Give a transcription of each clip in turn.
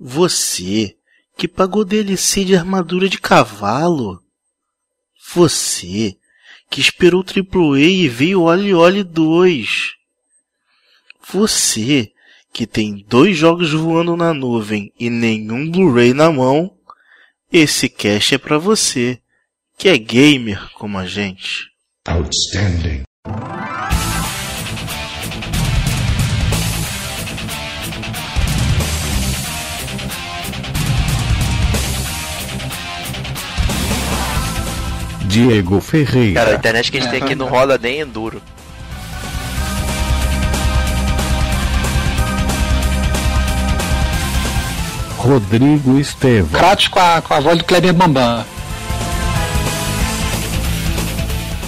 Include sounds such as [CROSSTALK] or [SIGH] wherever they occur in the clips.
Você que pagou DLC de armadura de cavalo. Você que esperou AAA e veio Oli Oli 2. Você que tem dois jogos voando na nuvem e nenhum Blu-ray na mão. Esse cache é para você, que é gamer como a gente. Outstanding. Diego Ferreira. Cara, a internet que a gente tem aqui não rola nem enduro. Rodrigo Estevam. Kratos com a, com a voz do Kleber Bambam.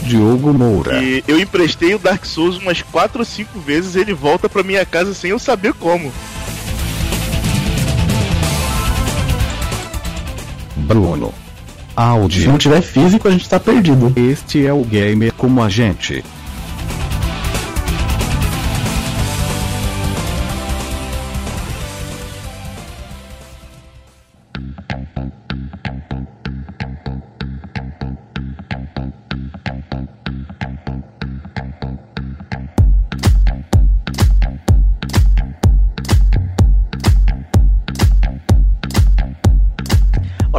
Diogo Moura. E eu emprestei o Dark Souls umas 4 ou 5 vezes ele volta pra minha casa sem eu saber como. Bruno. Áudio. Se não tiver físico, a gente tá perdido. Este é o gamer como a gente.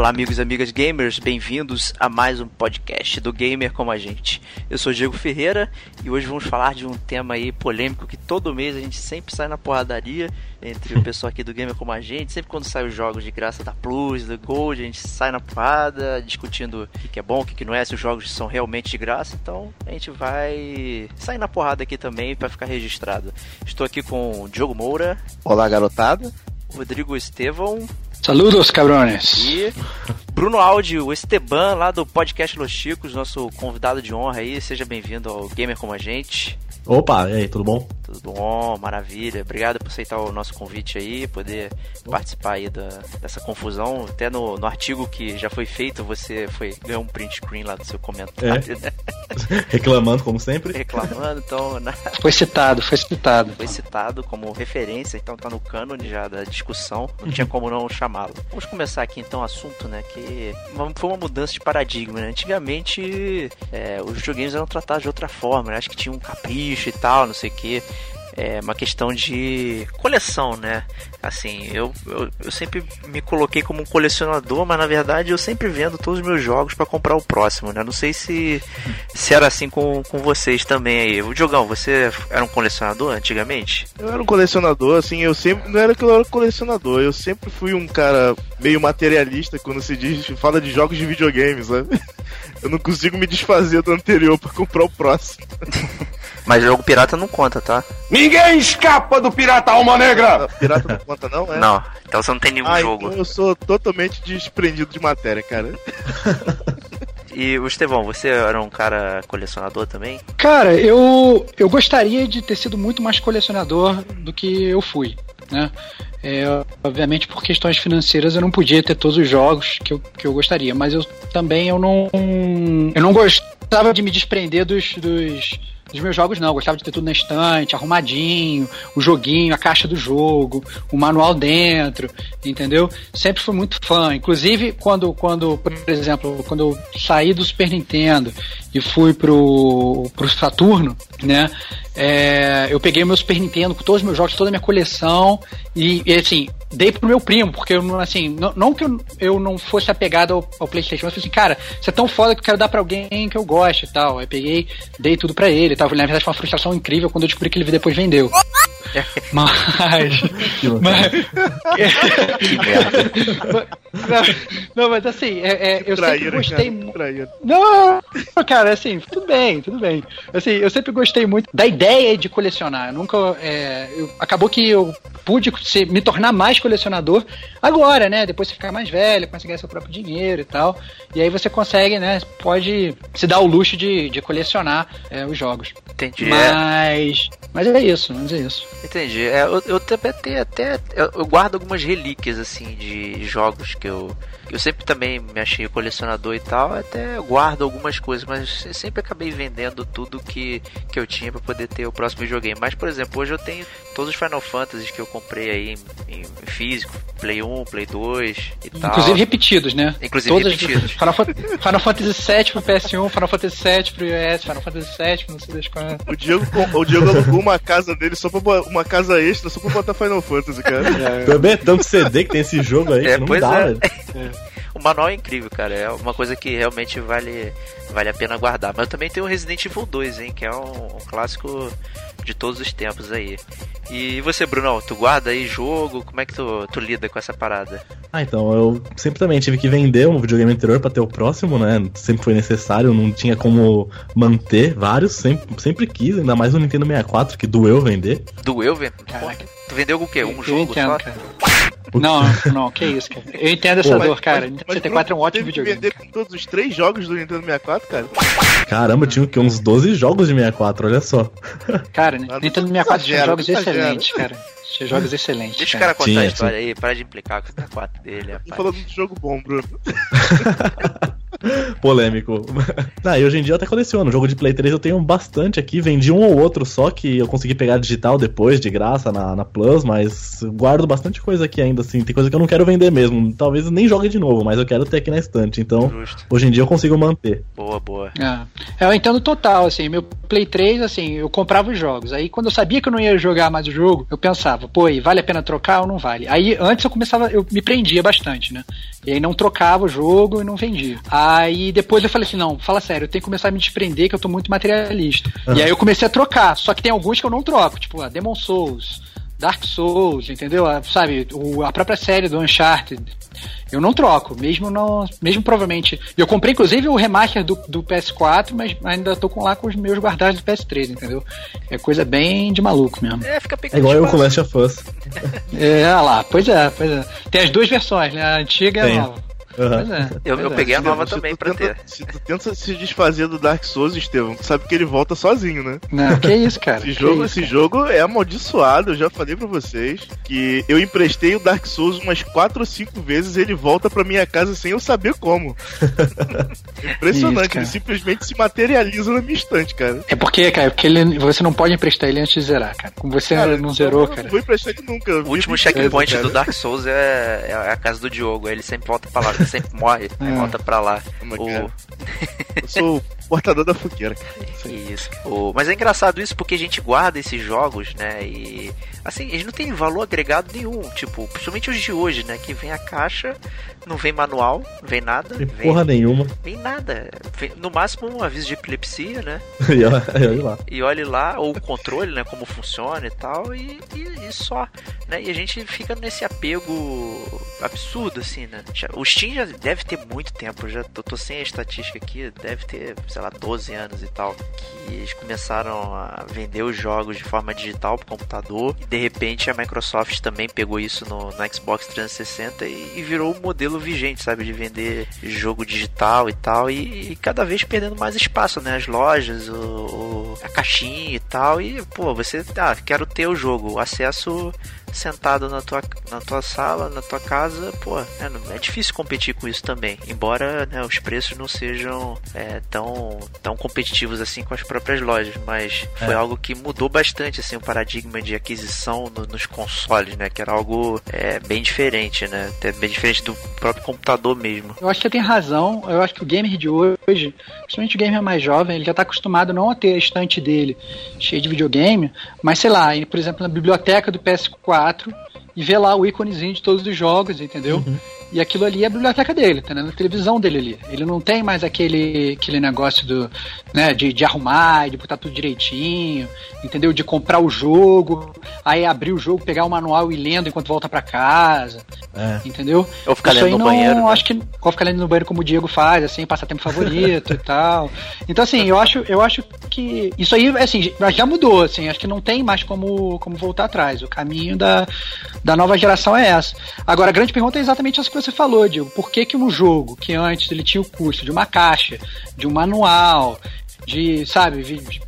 Olá, amigos e amigas gamers, bem-vindos a mais um podcast do Gamer Como a Gente. Eu sou Diego Ferreira e hoje vamos falar de um tema aí polêmico que todo mês a gente sempre sai na porradaria entre o pessoal aqui do Gamer Como a Gente. Sempre quando saem os jogos de graça da Plus, do Gold, a gente sai na porrada discutindo o que é bom, o que não é, se os jogos são realmente de graça. Então a gente vai sair na porrada aqui também para ficar registrado. Estou aqui com o Diogo Moura. Olá, garotada. Rodrigo Estevão. Saludos, cabrones. E Bruno Aldi, o Esteban, lá do podcast Los Chicos, nosso convidado de honra aí. Seja bem-vindo ao Gamer Como a Gente. Opa, e aí, tudo bom? Tudo bom, maravilha. Obrigado por aceitar o nosso convite aí, poder bom. participar aí da, dessa confusão. Até no, no artigo que já foi feito, você foi ganhou um print screen lá do seu comentário, é. né? [LAUGHS] Reclamando, como sempre. Reclamando, então. Na... Foi citado, foi citado. Foi citado como referência, então tá no cânone já da discussão. Não tinha como não chamá-lo. Vamos começar aqui então o assunto, né? Que foi uma mudança de paradigma, né? Antigamente é, os videogames eram tratados de outra forma, né? Acho que tinha um capricho e tal, não sei o que. É uma questão de coleção, né? Assim, eu, eu, eu, sempre me coloquei como um colecionador, mas na verdade eu sempre vendo todos os meus jogos para comprar o próximo, né? Não sei se, se era assim com, com vocês também aí. O Diogão, você era um colecionador antigamente? Eu era um colecionador, assim, eu sempre. Não era que eu era colecionador, eu sempre fui um cara meio materialista quando se diz, fala de jogos de videogames, sabe? [LAUGHS] Eu não consigo me desfazer do anterior para comprar o próximo. [LAUGHS] Mas jogo pirata não conta, tá? Ninguém escapa do Pirata Alma Negra! Não, pirata não conta, não, é? Não, então você não tem nenhum ah, jogo. Então eu sou totalmente desprendido de matéria, cara. [LAUGHS] E o Estevão, você era um cara colecionador também? Cara, eu, eu gostaria de ter sido muito mais colecionador do que eu fui, né? É, obviamente por questões financeiras eu não podia ter todos os jogos que eu, que eu gostaria, mas eu também eu não eu não gostava de me desprender dos, dos dos meus jogos não, eu gostava de ter tudo na estante, arrumadinho, o joguinho, a caixa do jogo, o manual dentro, entendeu? Sempre fui muito fã. Inclusive, quando, quando por exemplo, quando eu saí do Super Nintendo e fui pro, pro Saturno, né? É, eu peguei o meu Super Nintendo com todos os meus jogos, toda a minha coleção e, e assim, dei pro meu primo, porque eu assim, não, não que eu, eu não fosse apegado ao, ao Playstation, mas assim, cara, isso é tão foda que eu quero dar pra alguém que eu goste e tal. Aí peguei, dei tudo pra ele e tal. Na verdade foi uma frustração incrível quando eu descobri que ele depois vendeu. mas. [LAUGHS] mas que merda. não, mas assim, é, é, eu sempre gostei muito. Não, cara, assim, tudo bem, tudo bem. Assim, eu sempre gostei muito da ideia de colecionar. Eu nunca. É, eu, acabou que eu pude ser, me tornar mais colecionador agora, né? Depois você ficar mais velho, conseguir seu próprio dinheiro e tal. E aí você consegue, né? Pode se dar o luxo de, de colecionar é, os jogos. Entendi. Mas. Mas é isso, mas é isso. Entendi. É, eu, eu até, até eu guardo algumas relíquias assim de jogos que eu eu sempre também me achei colecionador e tal, até guardo algumas coisas, mas sempre acabei vendendo tudo que, que eu tinha para poder ter o próximo videogame. Mas, por exemplo, hoje eu tenho todos os Final Fantasies que eu comprei aí em, em físico, Play 1, Play 2 e tal. Inclusive repetidos, né? Inclusive Todas- repetidos. [LAUGHS] Final, Fa- Final Fantasy VII pro PS1, Final Fantasy VII pro iOS, Final Fantasy VII não sei das quantas. O Diego, o Diego alugou uma casa dele só pra uma casa extra só pra botar Final Fantasy, cara. Também é tanto CD que tem esse jogo aí É, que não pois dá, é. velho. [LAUGHS] O manual é incrível, cara. É uma coisa que realmente vale, vale a pena guardar. Mas eu também tenho o Resident Evil 2, hein? Que é um, um clássico de todos os tempos aí. E você, Brunão, tu guarda aí jogo? Como é que tu, tu lida com essa parada? Ah, então, eu sempre também tive que vender um videogame anterior pra ter o próximo, né? Sempre foi necessário, não tinha como manter vários, sempre, sempre quis, ainda mais o Nintendo 64, que doeu vender. Doeu? Caraca. Tu vendeu o quê? Um jogo só? cara. Não, não, que isso, cara. Eu entendo essa Pô, dor, cara. Mas- Nintendo mas 64 é um ótimo que videogame. vender com todos os três jogos do Nintendo 64, cara. Caramba, tinha o quê? Uns 12 jogos de 64, olha só. Cara, Nintendo 64 tinha exagera, jogos exagera. excelentes, cara. Tinha jogos [LAUGHS] excelentes. Deixa o cara. contar Tinha, a história aí, para de implicar com o 64 dele, Tô rapaz. falando de jogo bom, Bruno. [LAUGHS] [LAUGHS] Polêmico. [LAUGHS] ah, e hoje em dia eu até coleciono. Jogo de Play 3 eu tenho bastante aqui. Vendi um ou outro só que eu consegui pegar digital depois, de graça, na, na Plus, mas guardo bastante coisa aqui ainda, assim. Tem coisa que eu não quero vender mesmo. Talvez nem jogue de novo, mas eu quero ter aqui na estante. Então, Justo. hoje em dia eu consigo manter. Boa, boa. É, eu entendo total, assim, meu Play 3, assim, eu comprava os jogos. Aí quando eu sabia que eu não ia jogar mais o jogo, eu pensava, pô, e vale a pena trocar ou não vale? Aí antes eu começava, eu me prendia bastante, né? E aí não trocava o jogo e não vendia. Aí depois eu falei assim, não, fala sério, eu tenho que começar a me desprender que eu tô muito materialista. E aí eu comecei a trocar, só que tem alguns que eu não troco, tipo, a Demon Souls, Dark Souls, entendeu? A- sabe, o- a própria série do Uncharted. Eu não troco, mesmo não, mesmo provavelmente. Eu comprei inclusive o remaster do, do PS4, mas ainda tô com lá com os meus guardados do PS3, entendeu? É coisa bem de maluco mesmo. É, fica É igual eu com espaço. Last of Us. [LAUGHS] É, olha lá, pois é, pois é. Tem as duas versões, né? A antiga e a nova. Pois é. Eu, eu é. peguei a nova Se também pra tenta- ter. Se tu tenta se desfazer do Dark Souls, Estevão, tu sabe que ele volta sozinho, né? Não, que isso, cara. Esse que jogo, isso, esse jogo é amaldiçoado, eu já falei pra vocês que eu emprestei o Dark Souls umas 4 ou 5 vezes e ele volta pra minha casa sem eu saber como. [LAUGHS] Impressionante, Isso, cara. ele simplesmente se materializa na minha estante, cara. É porque, cara, porque ele, você não pode emprestar ele antes de zerar, cara. Como você Cara, não zerou, eu cara. Não vou emprestar ele nunca. O último checkpoint do Dark Souls é, é a casa do Diogo. Ele sempre volta pra lá, sempre morre, aí É. volta pra lá. Mas, O- [LAUGHS] Eu sou o portador da fogueira, isso. O- Mas é engraçado isso porque a gente guarda esses jogos, né? E assim, eles não têm valor agregado nenhum. Tipo, principalmente os de hoje, né? Que vem a caixa, não vem manual, não vem nada. Tem Vem, porra nenhuma. vem nada. Vem- no máximo um aviso de epilepsia, né? [LAUGHS] e olha e olha lá. E olhe lá, ou o controle, né? Como funciona e tal, e, e- e só. Né? E a gente fica nesse apego absurdo, assim, né? O Steam já deve ter muito tempo, já tô, tô sem a estatística aqui, deve ter, sei lá, 12 anos e tal, que eles começaram a vender os jogos de forma digital pro computador, e de repente a Microsoft também pegou isso no, no Xbox 360 e, e virou o modelo vigente, sabe? De vender jogo digital e tal, e, e cada vez perdendo mais espaço, né? As lojas, o, o- a caixinha e tal, e pô, você, ah, quero ter o jogo, acesso sentado na tua, na tua sala, na tua casa, pô, é, não- é difícil competir com isso também. Embora né, os preços não sejam é, tão, tão competitivos assim com as próprias lojas, mas foi É. algo que mudou bastante assim o paradigma de aquisição no- nos consoles, né? Que era algo é, bem diferente, né? Até bem diferente do próprio computador mesmo. Eu acho que você tem razão. Eu acho que o gamer de hoje, principalmente o gamer mais jovem, ele já tá acostumado não a ter a estante dele cheia de videogame, mas sei lá, por exemplo, na biblioteca do PS4 e ver lá o íconezinho de todos os jogos, entendeu? E aquilo ali é a biblioteca dele, tá né? na televisão dele ali. Ele não tem mais aquele, aquele negócio do, né, de, de arrumar, de botar tudo direitinho, entendeu? De comprar o jogo, aí abrir o jogo, pegar o manual e ir lendo enquanto volta pra casa, É. entendeu? Ou ficar Isso lendo aí no não, banheiro. né? acho que ou ficar lendo no banheiro como o Diego faz, assim, passatempo favorito e tal. Então assim, eu acho, eu acho que isso aí, assim, já mudou, assim, acho que não tem mais como, como voltar atrás. O caminho da, da nova geração é essa. Agora a grande pergunta é exatamente essa que você falou, Diego. Por que que um jogo que antes ele tinha o custo de uma caixa, de um manual, de, sabe,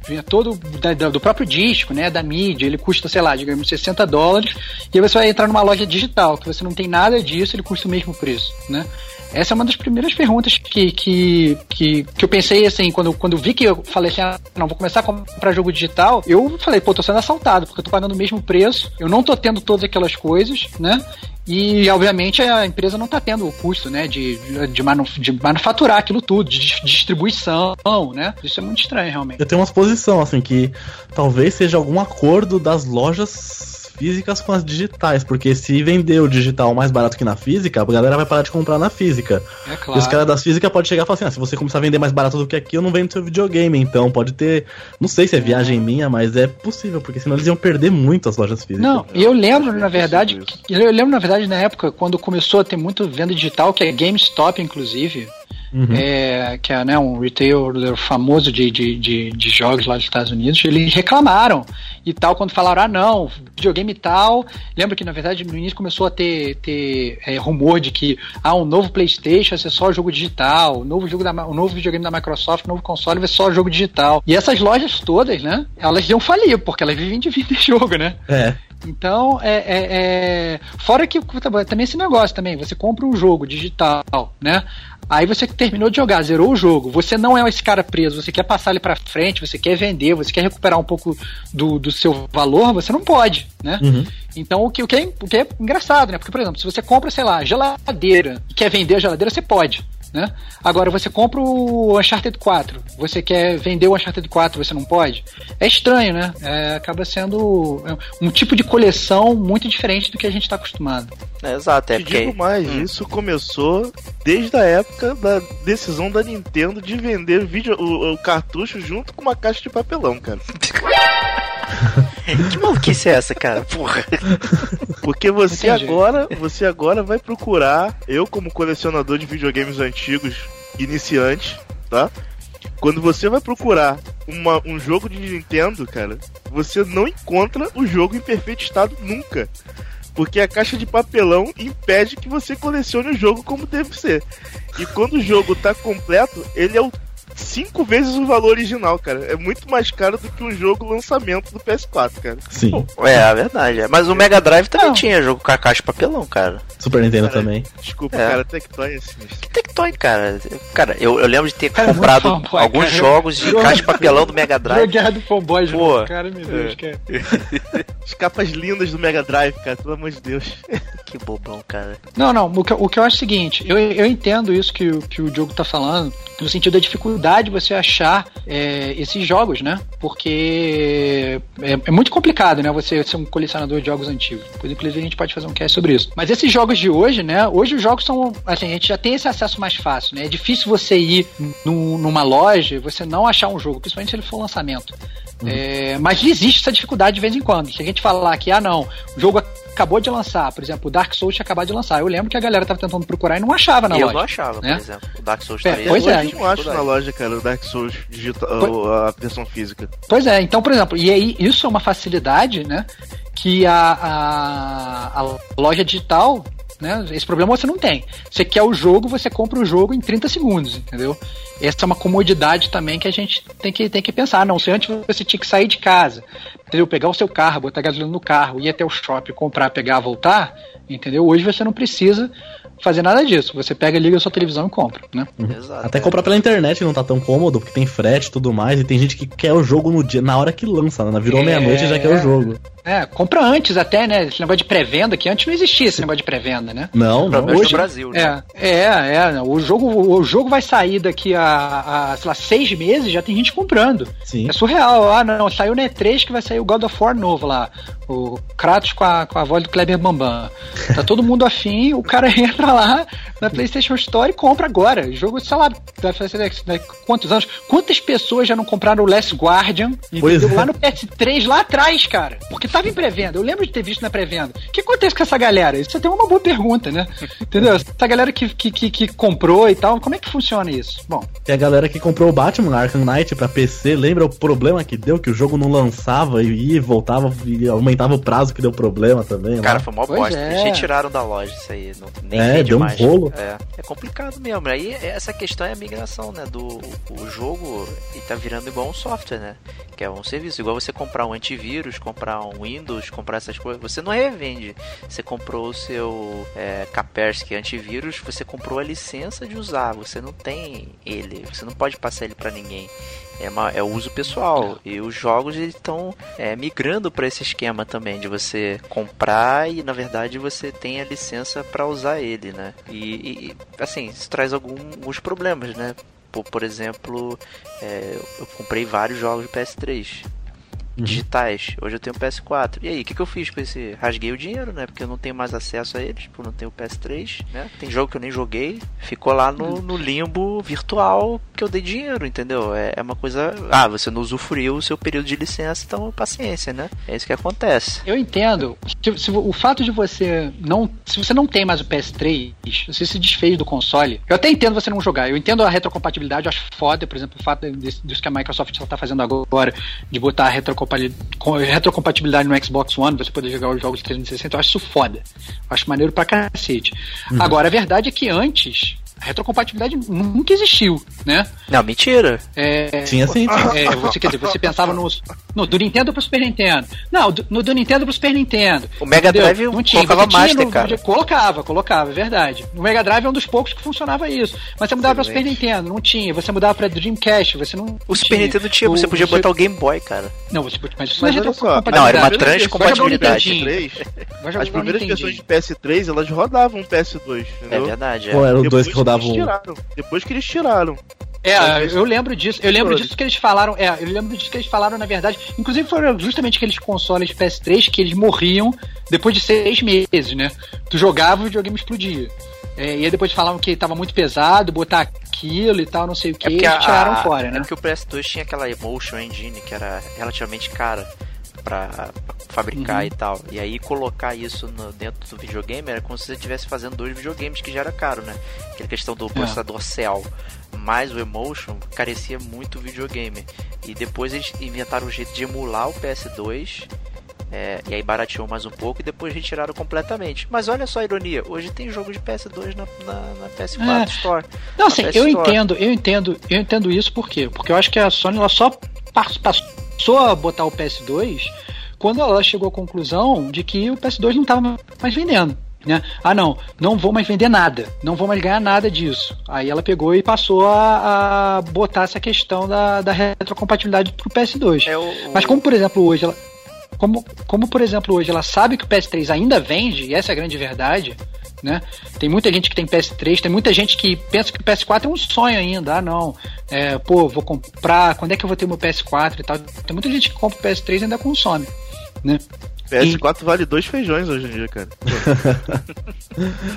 vinha todo da, do próprio disco, né, da mídia, ele custa, sei lá, digamos, 60 dólares, e aí você vai entrar numa loja digital, que você não tem nada disso, ele custa o mesmo preço, né? Essa é uma das primeiras perguntas que, que, que, que eu pensei assim, quando, quando vi que eu falei assim, ah, não, vou começar a comprar jogo digital, eu falei, pô, tô sendo assaltado, porque eu tô pagando o mesmo preço, eu não tô tendo todas aquelas coisas, né? E, obviamente, a empresa não está tendo o custo né, de, de, manu, de, manufaturar aquilo tudo, de distribuição, né? Isso é muito estranho, realmente. Eu tenho uma exposição, assim, que talvez seja algum acordo das lojas físicas com as digitais, porque se vender o digital mais barato que na física, a galera vai parar de comprar na física. É claro. E os caras das físicas podem chegar e falar assim: ah, se você começar a vender mais barato do que aqui, eu não vendo seu videogame. Então pode ter. Não sei se é viagem minha, mas é possível, porque senão eles iam perder muito as lojas físicas. Não, e eu lembro, na verdade, eu lembro, na verdade, na época, quando começou a ter muito venda digital, que é GameStop, inclusive. Uhum. É, que é né, um retailer famoso de, de, de, de, jogos lá dos Estados Unidos, eles reclamaram e tal, quando falaram, ah não, videogame tal. Lembra que na verdade no início começou a ter, ter é, rumor de que ah, um novo Playstation vai ser só jogo digital, um novo, jogo da, um novo videogame da Microsoft, um novo console vai ser só jogo digital. E essas lojas todas, né, elas iam falir, porque elas vivem de [LAUGHS] vender jogo, né? É. Então, é, é, é, Fora que também esse negócio também, você compra um jogo digital, né? Aí você terminou de jogar, zerou o jogo. Você não é esse cara preso, você quer passar ele para frente, você quer vender, você quer recuperar um pouco do, do seu valor, você não pode, né? Uhum. Então o que, o, que é, o que é engraçado, né? Porque, por exemplo, se você compra, sei lá, geladeira e quer vender a geladeira, você pode. Né? Agora, você compra o Uncharted 4, você quer vender o Uncharted 4, você não pode? É estranho, né? É, acaba sendo um tipo de coleção muito diferente do que a gente está acostumado. É, exato, é Te porque... digo mais, hum. isso começou desde a época da decisão da Nintendo de vender vídeo, o, o cartucho junto com uma caixa de papelão, cara. [LAUGHS] [LAUGHS] que maluquice é essa, cara? Porra. Porque você agora, você agora vai procurar, eu como colecionador de videogames antigos, iniciante, tá? Quando você vai procurar uma, um jogo de Nintendo, cara, você não encontra o jogo em perfeito estado nunca. Porque a caixa de papelão impede que você colecione o jogo como deve ser. E quando o jogo tá completo, ele é o cinco vezes o valor original, cara. É muito mais caro do que um jogo lançamento do PS4, cara. Sim. É, é verdade. É. Mas o Mega Drive também Não. tinha jogo com a caixa de papelão, cara. Super Nintendo cara, também. Desculpa, é. cara, Tectoy é sinistro. Que Tectoy, cara? Cara, eu, eu lembro de ter cara, comprado fanboy, alguns cara. jogos de caixa de papelão do Mega Drive. Guerra do fanboy, Pô. cara, meu Deus, é. cara. [LAUGHS] As capas lindas do Mega Drive, cara, pelo amor de Deus. Que bobão, cara. Não, não, o que, o que eu acho é o seguinte, eu, eu entendo isso que, que o Diogo tá falando, no sentido da dificuldade você achar é, esses jogos, né? Porque é, é, muito complicado, né? Você ser um colecionador de jogos antigos. Pois, inclusive, a gente pode fazer um cast sobre isso. Mas esses jogos de hoje, né? Hoje os jogos são. Assim, a gente já tem esse acesso mais fácil, né? É difícil você ir no, numa loja e você não achar um jogo, principalmente se ele for lançamento. Uhum. É, mas existe essa dificuldade de vez em quando. Se a gente falar que, ah, não, o jogo acabou de lançar, por exemplo, o Dark Souls tinha acabado de lançar. Eu lembro que a galera tava tentando procurar e não achava na eu loja. Eu não achava, né? por exemplo. O Dark Souls é, 3. Pois é. Eu não acho na loja, cara, o Dark Souls digital, pois... a versão física. Pois é, então, por exemplo, e aí isso é uma facilidade, né? Que a, a, a loja digital né? Esse problema você não tem. Você quer o jogo, você compra o jogo em 30 segundos, entendeu? Essa é uma comodidade também que a gente tem que, tem que pensar. Não, se antes você tinha que sair de casa, entendeu? Pegar o seu carro, botar gasolina no carro, ir até o shopping, comprar, pegar, voltar, entendeu? Hoje você não precisa fazer nada disso. Você pega, liga a sua televisão e compra, né? Uhum. Exato, Até é. comprar pela internet não tá tão cômodo, porque tem frete e tudo mais, e tem gente que quer o jogo no dia, na hora que lança, né? Virou é... meia-noite e já quer o jogo. É, compra antes até, né? Esse negócio de pré-venda, que antes não existia esse negócio de pré-venda, né? Não, não. Hoje, no Brasil, né? É, é, é. O jogo, o jogo vai sair daqui a, a, sei lá, seis meses, já tem gente comprando. Sim. É surreal. Ah, não, saiu no E3 que vai sair o God of War novo lá. O Kratos com a, com a voz do Kleber Bambam. Tá todo mundo afim, o cara [LAUGHS] entra lá na PlayStation Store e compra agora. O jogo, sei lá, vai fazer né, quantos anos? Quantas pessoas já não compraram o Last Guardian? Pois é. Lá no PS3, lá atrás, cara. Porque tava em pré-venda. Eu lembro de ter visto na pré-venda. O que acontece com essa galera? Isso até é uma boa pergunta, né? [LAUGHS] Entendeu? Essa galera que, que, que, que comprou e tal, como é que funciona isso? Bom, E a galera que comprou o Batman Arkham Knight pra PC, lembra o problema que deu? Que o jogo não lançava e ia e voltava e aumentava o prazo que deu problema também. Cara, lá. foi mó bosta. é. Eles retiraram da loja isso aí. Não, nem É, deu um mais. rolo. É, é complicado mesmo. Aí essa questão é a migração, né? Do o jogo e tá virando igual um software, né? Que é um serviço. Igual você comprar um antivírus, comprar um Windows, comprar essas coisas. Você não revende. Você comprou o seu é, Kaspersky antivírus, você comprou a licença de usar. Você não tem ele. Você não pode passar ele pra ninguém. É, uma, é o uso pessoal. E os jogos estão é, migrando para esse esquema também, de você comprar e na verdade você tem a licença para usar ele, né? E, e, assim, isso traz alguns problemas, né? Por, por exemplo, é, eu comprei vários jogos de PS3 digitais. Hoje eu tenho PS4. E aí, o que, que eu fiz com esse? Rasguei o dinheiro, né? Porque eu não tenho mais acesso a eles, porque eu não tenho PS3, né? Tem jogo que eu nem joguei. Ficou lá no, no limbo virtual que eu dei dinheiro, entendeu? É, é uma coisa. Ah, você não usufruiu o seu período de licença, então paciência, né? É isso que acontece. Eu entendo. Se, se o fato de você não. Se você não tem mais o PS3, você se desfez do console. Eu até entendo você não jogar. Eu entendo a retrocompatibilidade, eu acho foda, por exemplo, o fato disso disso que a Microsoft está fazendo agora, de botar a retrocompatibilidade, com- retrocompatibilidade no Xbox One, você poder jogar os jogos de 360, eu acho isso foda. Eu acho maneiro pra cacete. Agora, a verdade é que antes. A retrocompatibilidade nunca existiu, né? Não, mentira. É, Tinha sim. é, você, quer dizer, você pensava no, no do Nintendo pro Super Nintendo. Não, do- no do Nintendo pro Super Nintendo. O Mega Entendeu? Drive não tinha, colocava você tinha Master, no- cara. Colocava, colocava, é verdade. O Mega Drive é um dos poucos que funcionava isso. Mas você mudava para Super Excelente. Nintendo, não tinha. Você mudava para Dreamcast, você não. O Super Nintendo tinha, você O- podia botar o Game Boy, cara. Não, você podia. Mas isso Mas não é só. Não, era uma transcompatibilidade. versões de PS3, Vai jogar As primeiras versões de PS3, elas rodavam PS2, É entendeu? verdade, é. Pô, eram dois que rodavam. eles tiraram. Depois que eles tiraram. É, eu lembro disso. Eu lembro disso que eles falaram. É, eu lembro disso que eles falaram, na verdade. Inclusive foram justamente aqueles consoles de PS3 que eles morriam depois de seis meses, né? Tu jogava e o videogame explodia. É, e aí depois falavam que tava muito pesado, botar aquilo e tal, não sei o que, e eles tiraram fora, é né? porque o PS2 tinha aquela Emotion Engine que era relativamente cara pra fabricar Uhum. e tal. E aí colocar isso no- dentro do videogame era como se você estivesse fazendo dois videogames que já era caro, né? Aquela questão do processador Cell mais o Emotion carecia muito o videogame. E depois eles inventaram o jeito de emular o PS2. é, e aí barateou mais um pouco e depois retiraram completamente. Mas olha só a ironia, hoje tem jogo de PS2 na, na, na PS4 É. Store. Não, assim, eu Store. entendo, eu entendo, eu entendo isso por quê? Porque eu acho que a Sony ela só pas- passou a botar o PS2 quando ela chegou à conclusão de que o PS2 não estava mais vendendo. Né? Ah, não, não vou mais vender nada, não vou mais ganhar nada disso. Aí ela pegou e passou a, a botar essa questão da, da retrocompatibilidade pro PS2. É o, o- Mas como, por exemplo, hoje ela. Como, como, por exemplo, hoje ela sabe que o PS3 ainda vende, e essa é a grande verdade, né? Tem muita gente que tem PS3, tem muita gente que pensa que o PS4 é um sonho ainda. Ah, não. É, pô, vou comprar. Quando é que eu vou ter meu PS4 e tal? Tem muita gente que compra o PS3 e ainda consome. Né? PS4 vale dois feijões hoje em dia, cara. [LAUGHS]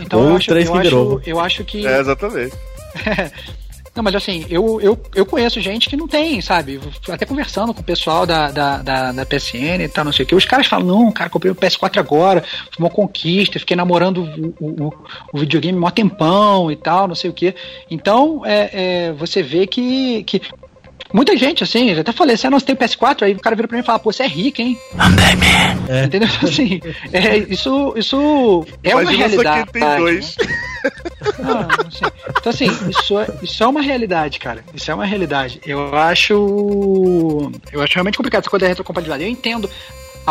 Então Ou eu acho, três eu, acho, eu acho que. É, exatamente. [LAUGHS] Não, mas assim, eu, eu, eu conheço gente que não tem, sabe? Até conversando com o pessoal da, da, da, da PSN e tal, não sei o que. Os caras falam, não, cara, comprei o PS4 agora, foi uma conquista, fiquei namorando o, o, o- videogame mó tempão e tal, não sei o que. Então, é, é, você vê que, que muita gente, assim, eu até falei, você não você tem PS4, aí o cara vira pra mim e fala, pô, você é rico, hein? É. Entendeu? [LAUGHS] Assim, é, isso, isso é uma Imagina só realidade. quem tem dois. né? Não, assim, então assim, isso é, isso é uma realidade, cara. Isso é uma realidade. Eu acho. Eu acho realmente complicado essa coisa da retrocompatibilidade. Eu entendo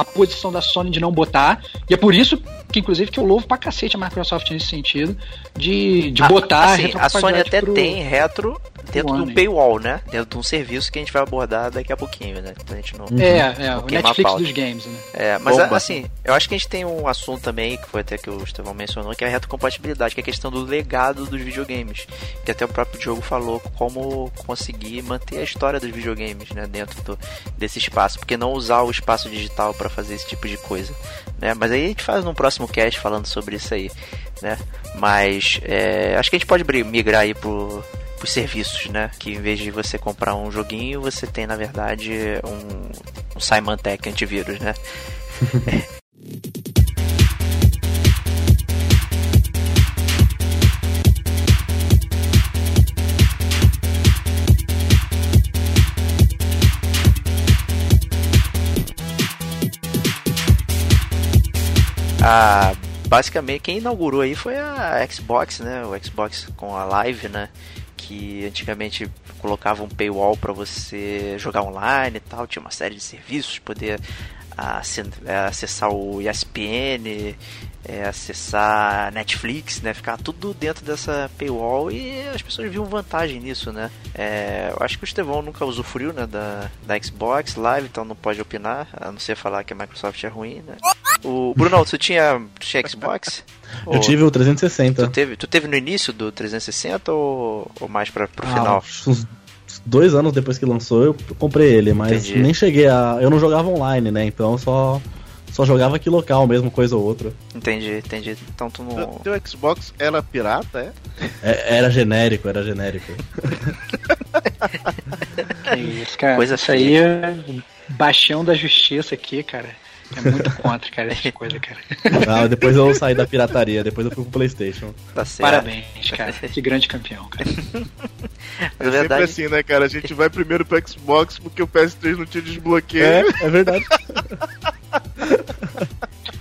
a posição da Sony de não botar. E é por isso que, inclusive, que eu louvo pra cacete a Microsoft nesse sentido. De, de Ah, botar assim, a Sony até pro- tem retro dentro do hein? paywall, né? Dentro de um serviço que a gente vai abordar daqui a pouquinho, né? Pra gente não. É, é, Não o Netflix dos games, né? É, mas Bomba. assim, eu acho que a gente tem um assunto também, que foi até que o Estevão mencionou, que é a retrocompatibilidade, que é a questão do legado dos videogames. Que até o próprio Diogo falou como conseguir manter a história dos videogames, né, dentro do- desse espaço, porque não usar o espaço digital para fazer esse tipo de coisa, né? Mas aí a gente faz num próximo cast falando sobre isso aí, né? Mas é, acho que a gente pode migrar aí pro os serviços, né? Que em vez de você comprar um joguinho, você tem na verdade um, um Symantec antivírus, né? [LAUGHS] a basicamente quem inaugurou aí foi a Xbox, né? O Xbox com a Live, né? Que antigamente colocava um paywall para você jogar online e tal, tinha uma série de serviços, poder acessar o ESPN, é, acessar Netflix, né? Ficar tudo dentro dessa paywall e as pessoas viam vantagem nisso, né? É, eu acho que o Estevão nunca usufruiu né, da, da Xbox Live, então não pode opinar, a não ser falar que a Microsoft é ruim, né? O Bruno, tu tinha, tu tinha Xbox? [LAUGHS] Eu ou... tive o 360. Tu teve, tu teve no início do 360 ou, ou mais para pro ah, final? Uns dois anos depois que lançou eu comprei ele, mas Entendi. nem cheguei a. Eu não jogava online, né? Então só só jogava aqui local mesmo, coisa ou outra. Entendi, entendi. Então tu não. Teu Xbox era pirata, é? é era genérico, era genérico. que [LAUGHS] isso, cara. Coisa isso aí é baixão da justiça aqui, cara. É muito contra, cara, essa coisa, cara. Não, [LAUGHS] depois eu saí da pirataria, depois eu fui pro Playstation. Tá certo. Parabéns, cara. [LAUGHS] Que grande campeão, cara. é verdade... sempre assim, né, cara? A gente vai primeiro pro Xbox porque o PS3 não tinha desbloqueio. É, é verdade.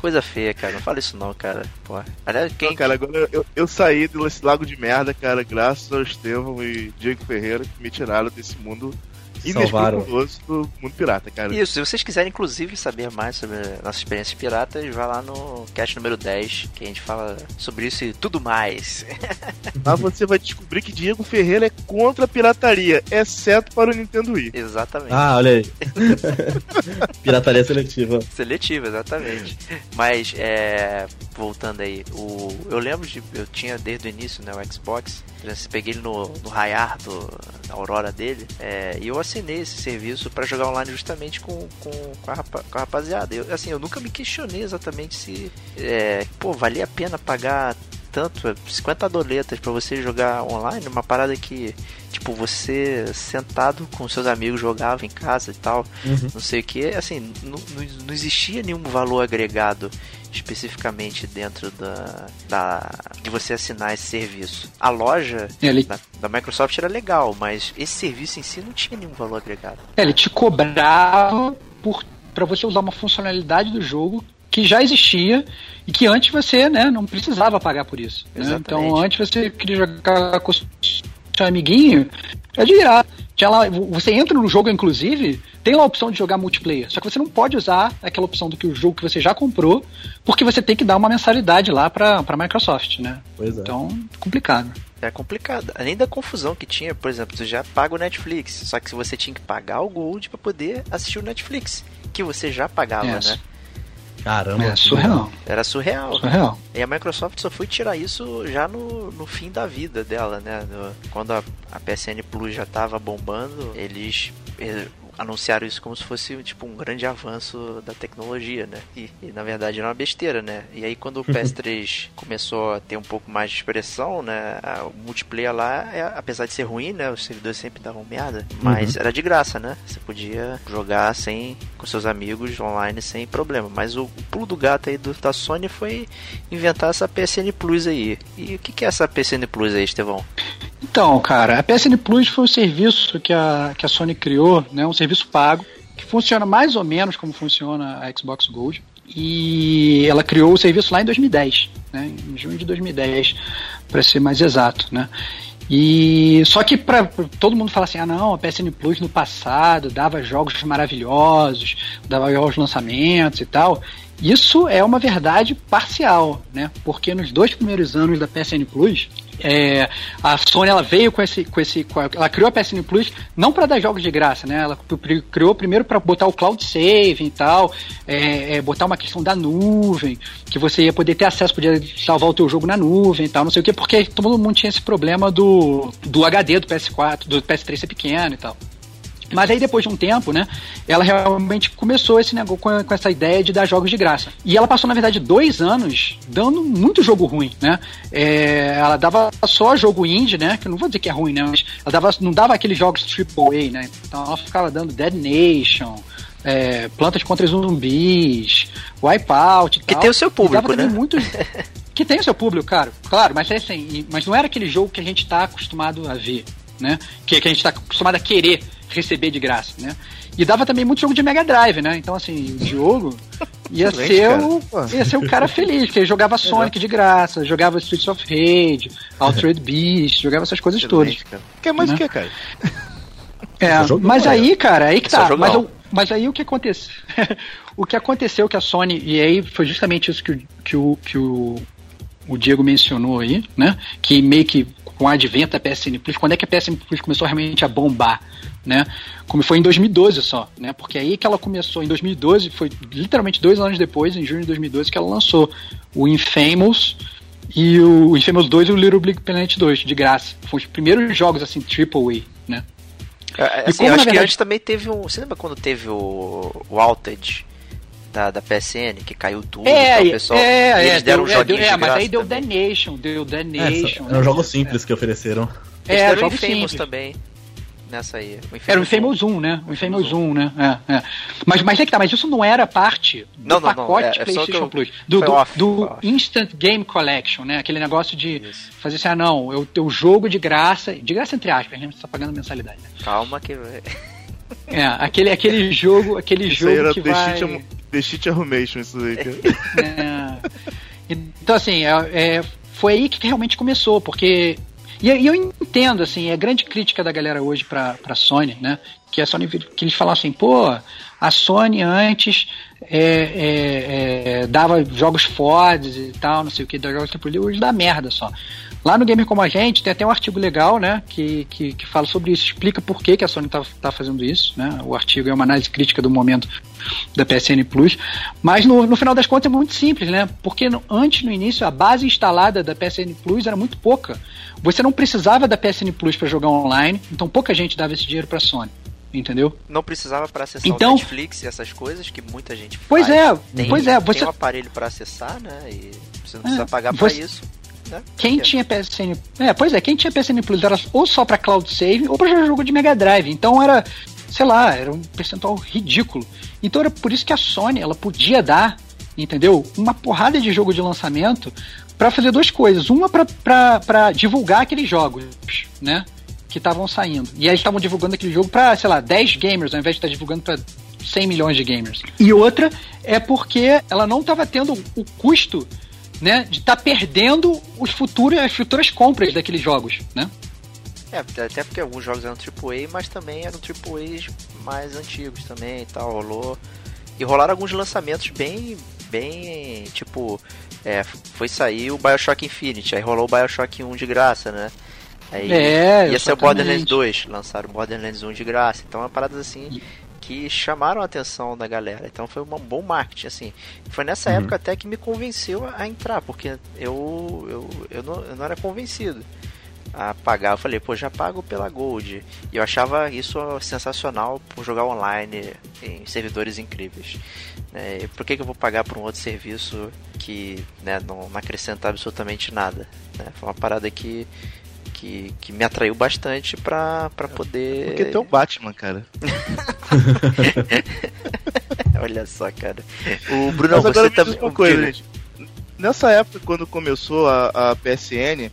Coisa feia, cara. Não fala isso não, cara. Pô. Aliás, quem. Não, cara, agora eu, eu saí desse lago de merda, cara, graças ao Estevão e Diego Ferreira que me tiraram desse mundo salvaram do mundo pirata, cara. Isso, se vocês quiserem, inclusive, saber mais sobre nossa experiência pirata, vá lá no cast número 10, que a gente fala sobre isso e tudo mais. [LAUGHS] Lá você vai descobrir que Diego Ferreira é contra a pirataria, exceto para o Nintendo Wii. Exatamente. Ah, olha aí. [LAUGHS] pirataria seletiva. Seletiva, exatamente. Mas, é, voltando aí, o, eu lembro de. Eu tinha desde o início, né, o Xbox. Peguei ele no, no raiar do, da Aurora dele. É, e eu assinei esse serviço para jogar online justamente com, com, com, a, com a rapaziada. Eu, assim, eu nunca me questionei exatamente se. É, pô, valia a pena pagar tanto, 50 doletas para você jogar online, uma parada que, tipo, você sentado com seus amigos jogava em casa e tal, uhum. não sei o que, assim, não, não existia nenhum valor agregado especificamente dentro da, da de você assinar esse serviço. A loja ele... da, da, Microsoft era legal, mas esse serviço em si não tinha nenhum valor agregado. Ele te cobrava por para você usar uma funcionalidade do jogo que já existia e que antes você né, não precisava pagar por isso. Né? Então antes você queria jogar com seu amiguinho, é de virar. Tinha lá, você entra no jogo, inclusive, tem lá a opção de jogar multiplayer. Só que você não pode usar aquela opção do que o jogo que você já comprou, porque você tem que dar uma mensalidade lá pra, pra Microsoft, né? Pois é. Então, complicado. É complicado. Além da confusão que tinha, por exemplo, você já paga o Netflix, só que você tinha que pagar o Gold para poder assistir o Netflix, que você já pagava, é. né? Caramba. É surreal. Era surreal. Surreal. E a Microsoft só foi tirar isso já no, no fim da vida dela, né? No, quando a, a PSN Plus já tava bombando, eles anunciaram isso como se fosse tipo um grande avanço da tecnologia, né? E, e na verdade era uma besteira, né? E aí quando o [LAUGHS] PS3 começou a ter um pouco mais de expressão, né? O multiplayer lá, é, apesar de ser ruim, né? Os servidores sempre davam merda, mas uhum. era de graça, né? Você podia jogar sem com seus amigos online sem problema. Mas o, o pulo do gato aí do, da Sony foi inventar essa PSN Plus aí. E o que, que é essa PSN Plus aí, Estevão? Então, cara, a PSN Plus foi um serviço que a, que a Sony criou, né? Um serviço pago, que funciona mais ou menos como funciona a Xbox Gold. E ela criou o serviço lá em 2010, né? Em junho de 2010, para ser mais exato, né? E só que para todo mundo fala assim, ah não, a PSN Plus no passado dava jogos maravilhosos, dava jogos lançamentos e tal. Isso é uma verdade parcial, né? Porque nos dois primeiros anos da PSN Plus, é, a Sony ela veio com esse, com esse, com a, ela criou a PSN Plus não para dar jogos de graça, né? Ela criou primeiro para botar o cloud save e tal, é, é, botar uma questão da nuvem, que você ia poder ter acesso, podia salvar o teu jogo na nuvem e tal, não sei o que, porque todo mundo tinha esse problema do, do HD do PS4, do PS3 ser pequeno e tal. Mas aí depois de um tempo, né, ela realmente começou esse negócio com, com, essa ideia de dar jogos de graça. E ela passou, na verdade, dois anos dando muito jogo ruim, né? É, ela dava só jogo indie, né? Que eu não vou dizer que é ruim, né? Mas ela dava, não dava aqueles jogos AAA, né? Então ela ficava dando Dead Nation, é, Plantas contra Zumbis, Wipeout Que tal. tem o seu público, né? Muito... [LAUGHS] que tem o seu público, cara. Claro, mas é assim, mas não era aquele jogo que a gente está acostumado a ver, né? Que, que a gente está acostumado a querer receber de graça, né? E dava também muito jogo de Mega Drive, né? Então, assim, o Diogo [LAUGHS] ia Excelente, ser, cara. o, Pô. ia ser o cara feliz, porque ele jogava Sonic de graça, jogava Streets of Rage, Altered Beast, jogava essas coisas todas. Excelente, cara. Quer mais o Né? que, cara? É, mas né? aí, cara, aí que tá. jogão. Mas, eu- mas aí o que aconteceu? [LAUGHS] o que aconteceu que a Sony, e aí foi justamente isso que, o- que, o, que o, o Diego mencionou aí, né? Que meio que com o advento da PSN Plus, quando é que a PSN Plus começou realmente a bombar? Né? Como foi em 2012 só, né? Porque aí que ela começou, em 2012, foi literalmente dois anos depois, em junho de 2012, que ela lançou o Infamous e o, Infamous 2 e o Little Big Planet 2, de graça. Foram os primeiros jogos, assim, AAA, né? É, E Assim, como, eu acho que verdade- antes também teve um. Você lembra quando teve o, o Outage da, da PSN, que caiu tudo? É, então, o pessoal, é, e é, eles deram deu, um é, deu, joguinho é, de mas graça aí deu também. The Nation, deu The É, Nation. só- eram jogos simples que ofereceram. Eles É, deram o Infamous simples. também. Nessa aí. Era o Infamous 1, né? O Infamous 1, né? É, é. Mas, mas é que tá, mas isso não era parte do Não, não, não, pacote é- é PlayStation eu- Plus. Do, do, off, do. Instant Game Collection, né? Aquele negócio de Isso. fazer assim, ah, não, eu tenho jogo de graça, de graça entre aspas, né? Você tá pagando mensalidade. né? Calma que. É, aquele, aquele jogo, aquele Isso aí jogo era que vai... The Cheat Arrumation, isso aí, cara. [LAUGHS] É. Então, assim, é, é, foi aí que realmente começou, porque. E, e eu entendo, assim, a grande crítica da galera hoje pra, pra Sony, né? Que a Sony, que eles falam assim, pô, a Sony antes é, é, é, dava jogos fodas e tal, não sei o que, dá jogos AAA, hoje dá merda só. Lá no Gamer Como a Gente tem até um artigo legal, né, que, que, que fala sobre isso, explica por que, que a Sony tá, tá fazendo isso, né, o artigo é uma análise crítica do momento da PSN Plus, mas no, no final das contas é muito simples, né, porque no- antes, no início, a base instalada da PSN Plus era muito pouca, você não precisava da PSN Plus para jogar online, então pouca gente dava esse dinheiro pra Sony, entendeu? Não precisava para acessar Então- o Netflix e essas coisas que muita gente Pois faz. é, tem, pois é, Tem você- um aparelho para acessar, né? E você não É, precisa pagar pra você- isso. Né? Quem É. tinha PSN. É, pois é, quem tinha PSN Plus era ou só pra cloud save ou pra jogar jogo de Mega Drive. Então era, sei lá, era um percentual ridículo. Então era por isso que a Sony, ela podia dar, entendeu? Uma porrada de jogo de lançamento pra fazer duas coisas. Uma pra divulgar aqueles jogos, né? Que estavam saindo. E aí eles estavam divulgando aquele jogo pra, sei lá, 10 gamers, ao invés de estar divulgando pra 100 milhões de gamers. E outra é porque ela não estava tendo o custo né, de estar perdendo os futuros, as futuras compras daqueles jogos, né? É, até porque alguns jogos eram AAA, mas também eram AAAs mais antigos também e tal, rolou. E rolaram alguns lançamentos bem, bem, tipo, é, foi sair o Bioshock Infinite, aí rolou o Bioshock 1 de graça, né? Aí É, ia ser o exatamente. Borderlands 2, lançaram o Borderlands 1 de graça, então é uma parada assim que chamaram a atenção da galera, então foi um bom marketing, assim. Foi nessa Uhum. época até que me convenceu a entrar, porque eu, eu, eu, não, eu não era convencido a pagar. Eu falei, pô, já pago pela Gold. E eu achava isso sensacional por jogar online em servidores incríveis. E por que, que eu vou pagar por um outro serviço que né, não, não acrescenta absolutamente nada? né? Foi uma parada que, que, que me atraiu bastante pra, pra poder. Porque tem o Batman, cara. [LAUGHS] Olha só, cara. O Bruno, Mas agora você também. uma coisa, gente. Nessa época, quando começou a, a PSN,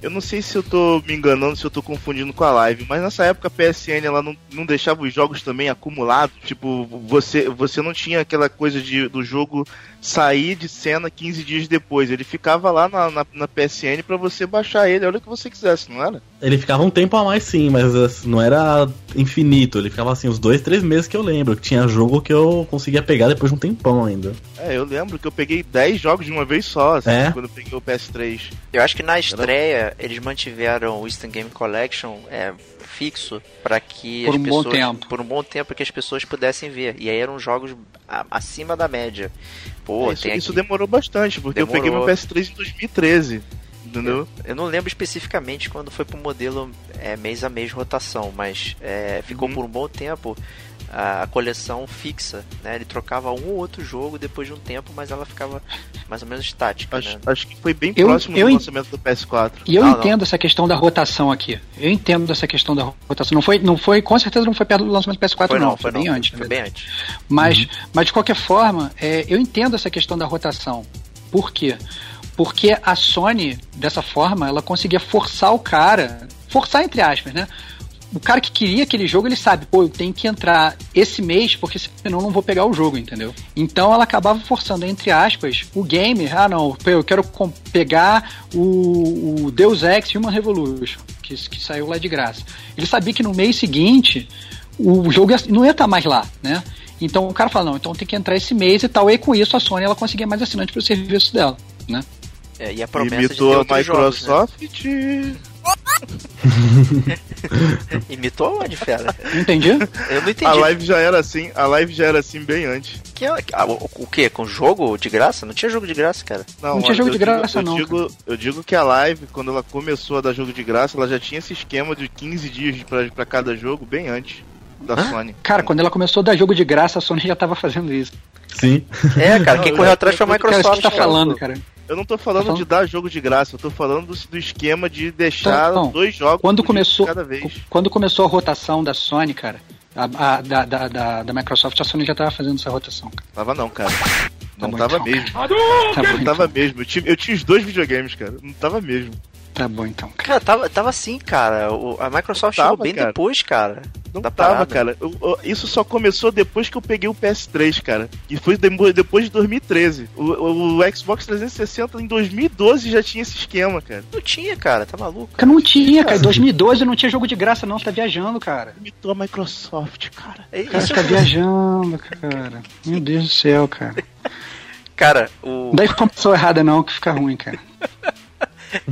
eu não sei se eu tô me enganando, se eu tô confundindo com a live, mas nessa época a PSN ela não, não deixava os jogos também acumulados. Tipo, você, você não tinha aquela coisa de, do jogo sair de cena 15 dias depois. Ele ficava lá na, na, na PSN pra você baixar ele, olha o que você quisesse, não era? Ele ficava um tempo a mais sim, mas assim, não era infinito. Ele ficava assim, uns dois, três meses que eu lembro. Que tinha jogo que eu conseguia pegar depois de um tempão ainda. É, eu lembro que eu peguei 10 jogos de uma vez só, assim, É? quando eu peguei o PS3. Eu acho que na estreia eles mantiveram o Instant Game Collection é, fixo para que Por as um bom pessoas tempo. por um bom tempo que as pessoas pudessem ver. E aí eram jogos acima da média. Pô, É, isso, tem isso demorou bastante, porque eu peguei meu Demorou. PS3 em 2013. Entendeu? Eu não lembro especificamente quando foi pro modelo é, mês a mês rotação, mas é, ficou Uhum. por um bom tempo a, a coleção fixa, né? Ele trocava um ou outro jogo depois de um tempo, mas ela ficava mais ou menos estática, Acho, né? acho que foi bem Eu- próximo eu do en- lançamento do PS4. E eu Não, não. entendo essa questão da rotação aqui. Eu entendo essa questão da rotação. Não foi, não foi, com certeza não foi perto do lançamento do PS4, Foi não. não, foi bem não, antes. foi verdade. bem antes. Mas, mas de qualquer forma, é, eu entendo essa questão da rotação. Por quê? Porque a Sony, dessa forma, ela conseguia forçar o cara, forçar entre aspas, né? O cara que queria aquele jogo, ele sabe, pô, eu tenho que entrar esse mês, porque senão eu não vou pegar o jogo, entendeu? Então ela acabava forçando, entre aspas, o gamer, ah não, eu quero pegar o, o Deus Ex Human Revolution, que, que saiu lá de graça. Ele sabia que no mês seguinte o jogo não ia estar mais lá, né? Então o cara fala, não, então tem que entrar esse mês e tal, e com isso a Sony ela conseguia mais assinantes para o serviço dela, né? É, e a promessa Imitou de ter a Microsoft. Microsoft. Né? [LAUGHS] Imitou onde, fera? Não entendi? Eu não entendi. A live já era assim, a live já era assim bem antes. Que, ah, o, o que? Com jogo de graça? Não tinha jogo de graça, cara. Não, tinha jogo de digo, graça, eu não, Digo, eu digo que a live, quando ela começou a dar jogo de graça, ela já tinha esse esquema de 15 dias pra, pra cada jogo, bem antes da Hã? Sony. Cara, quando ela começou a dar jogo de graça, a Sony já tava fazendo isso. Sim. É, cara, quem Não, correu eu- atrás foi a eu- Cara, isso que Microsoft. você tá cara. falando, cara. Eu não tô falando Tá falando- de dar jogo de graça, eu tô falando do, do esquema de deixar Então, dois jogos Quando começou, cada vez. quando começou a rotação da Sony, cara, a, a- da, da, da, da Microsoft, a Sony já tava fazendo essa rotação. Cara. Tava não, cara. Não bom, tava então, mesmo. Tá bom, Não então. tava mesmo. Eu tinha, eu tinha os dois videogames, cara. Não tava mesmo. Tá bom, então. Cara. Cara, tava, tava assim, cara. O- a Microsoft Tava, chegou bem cara. depois, cara. Não Da tava, parada. cara. Eu- eu- isso só começou depois que eu peguei o PS3, cara. E foi depois de 2013. O, o- o Xbox 360 em 2012 já tinha esse esquema, cara. Não tinha, cara. Tá maluco? Cara, não tinha, cara. Em 2012 não tinha jogo de graça, não. Você tá viajando, cara. Imitou a Microsoft, cara. É Cara, você tá viajando, cara. Meu Deus do céu, cara. [LAUGHS] cara, o. Não dá informação errada, não, que fica ruim, cara. [LAUGHS]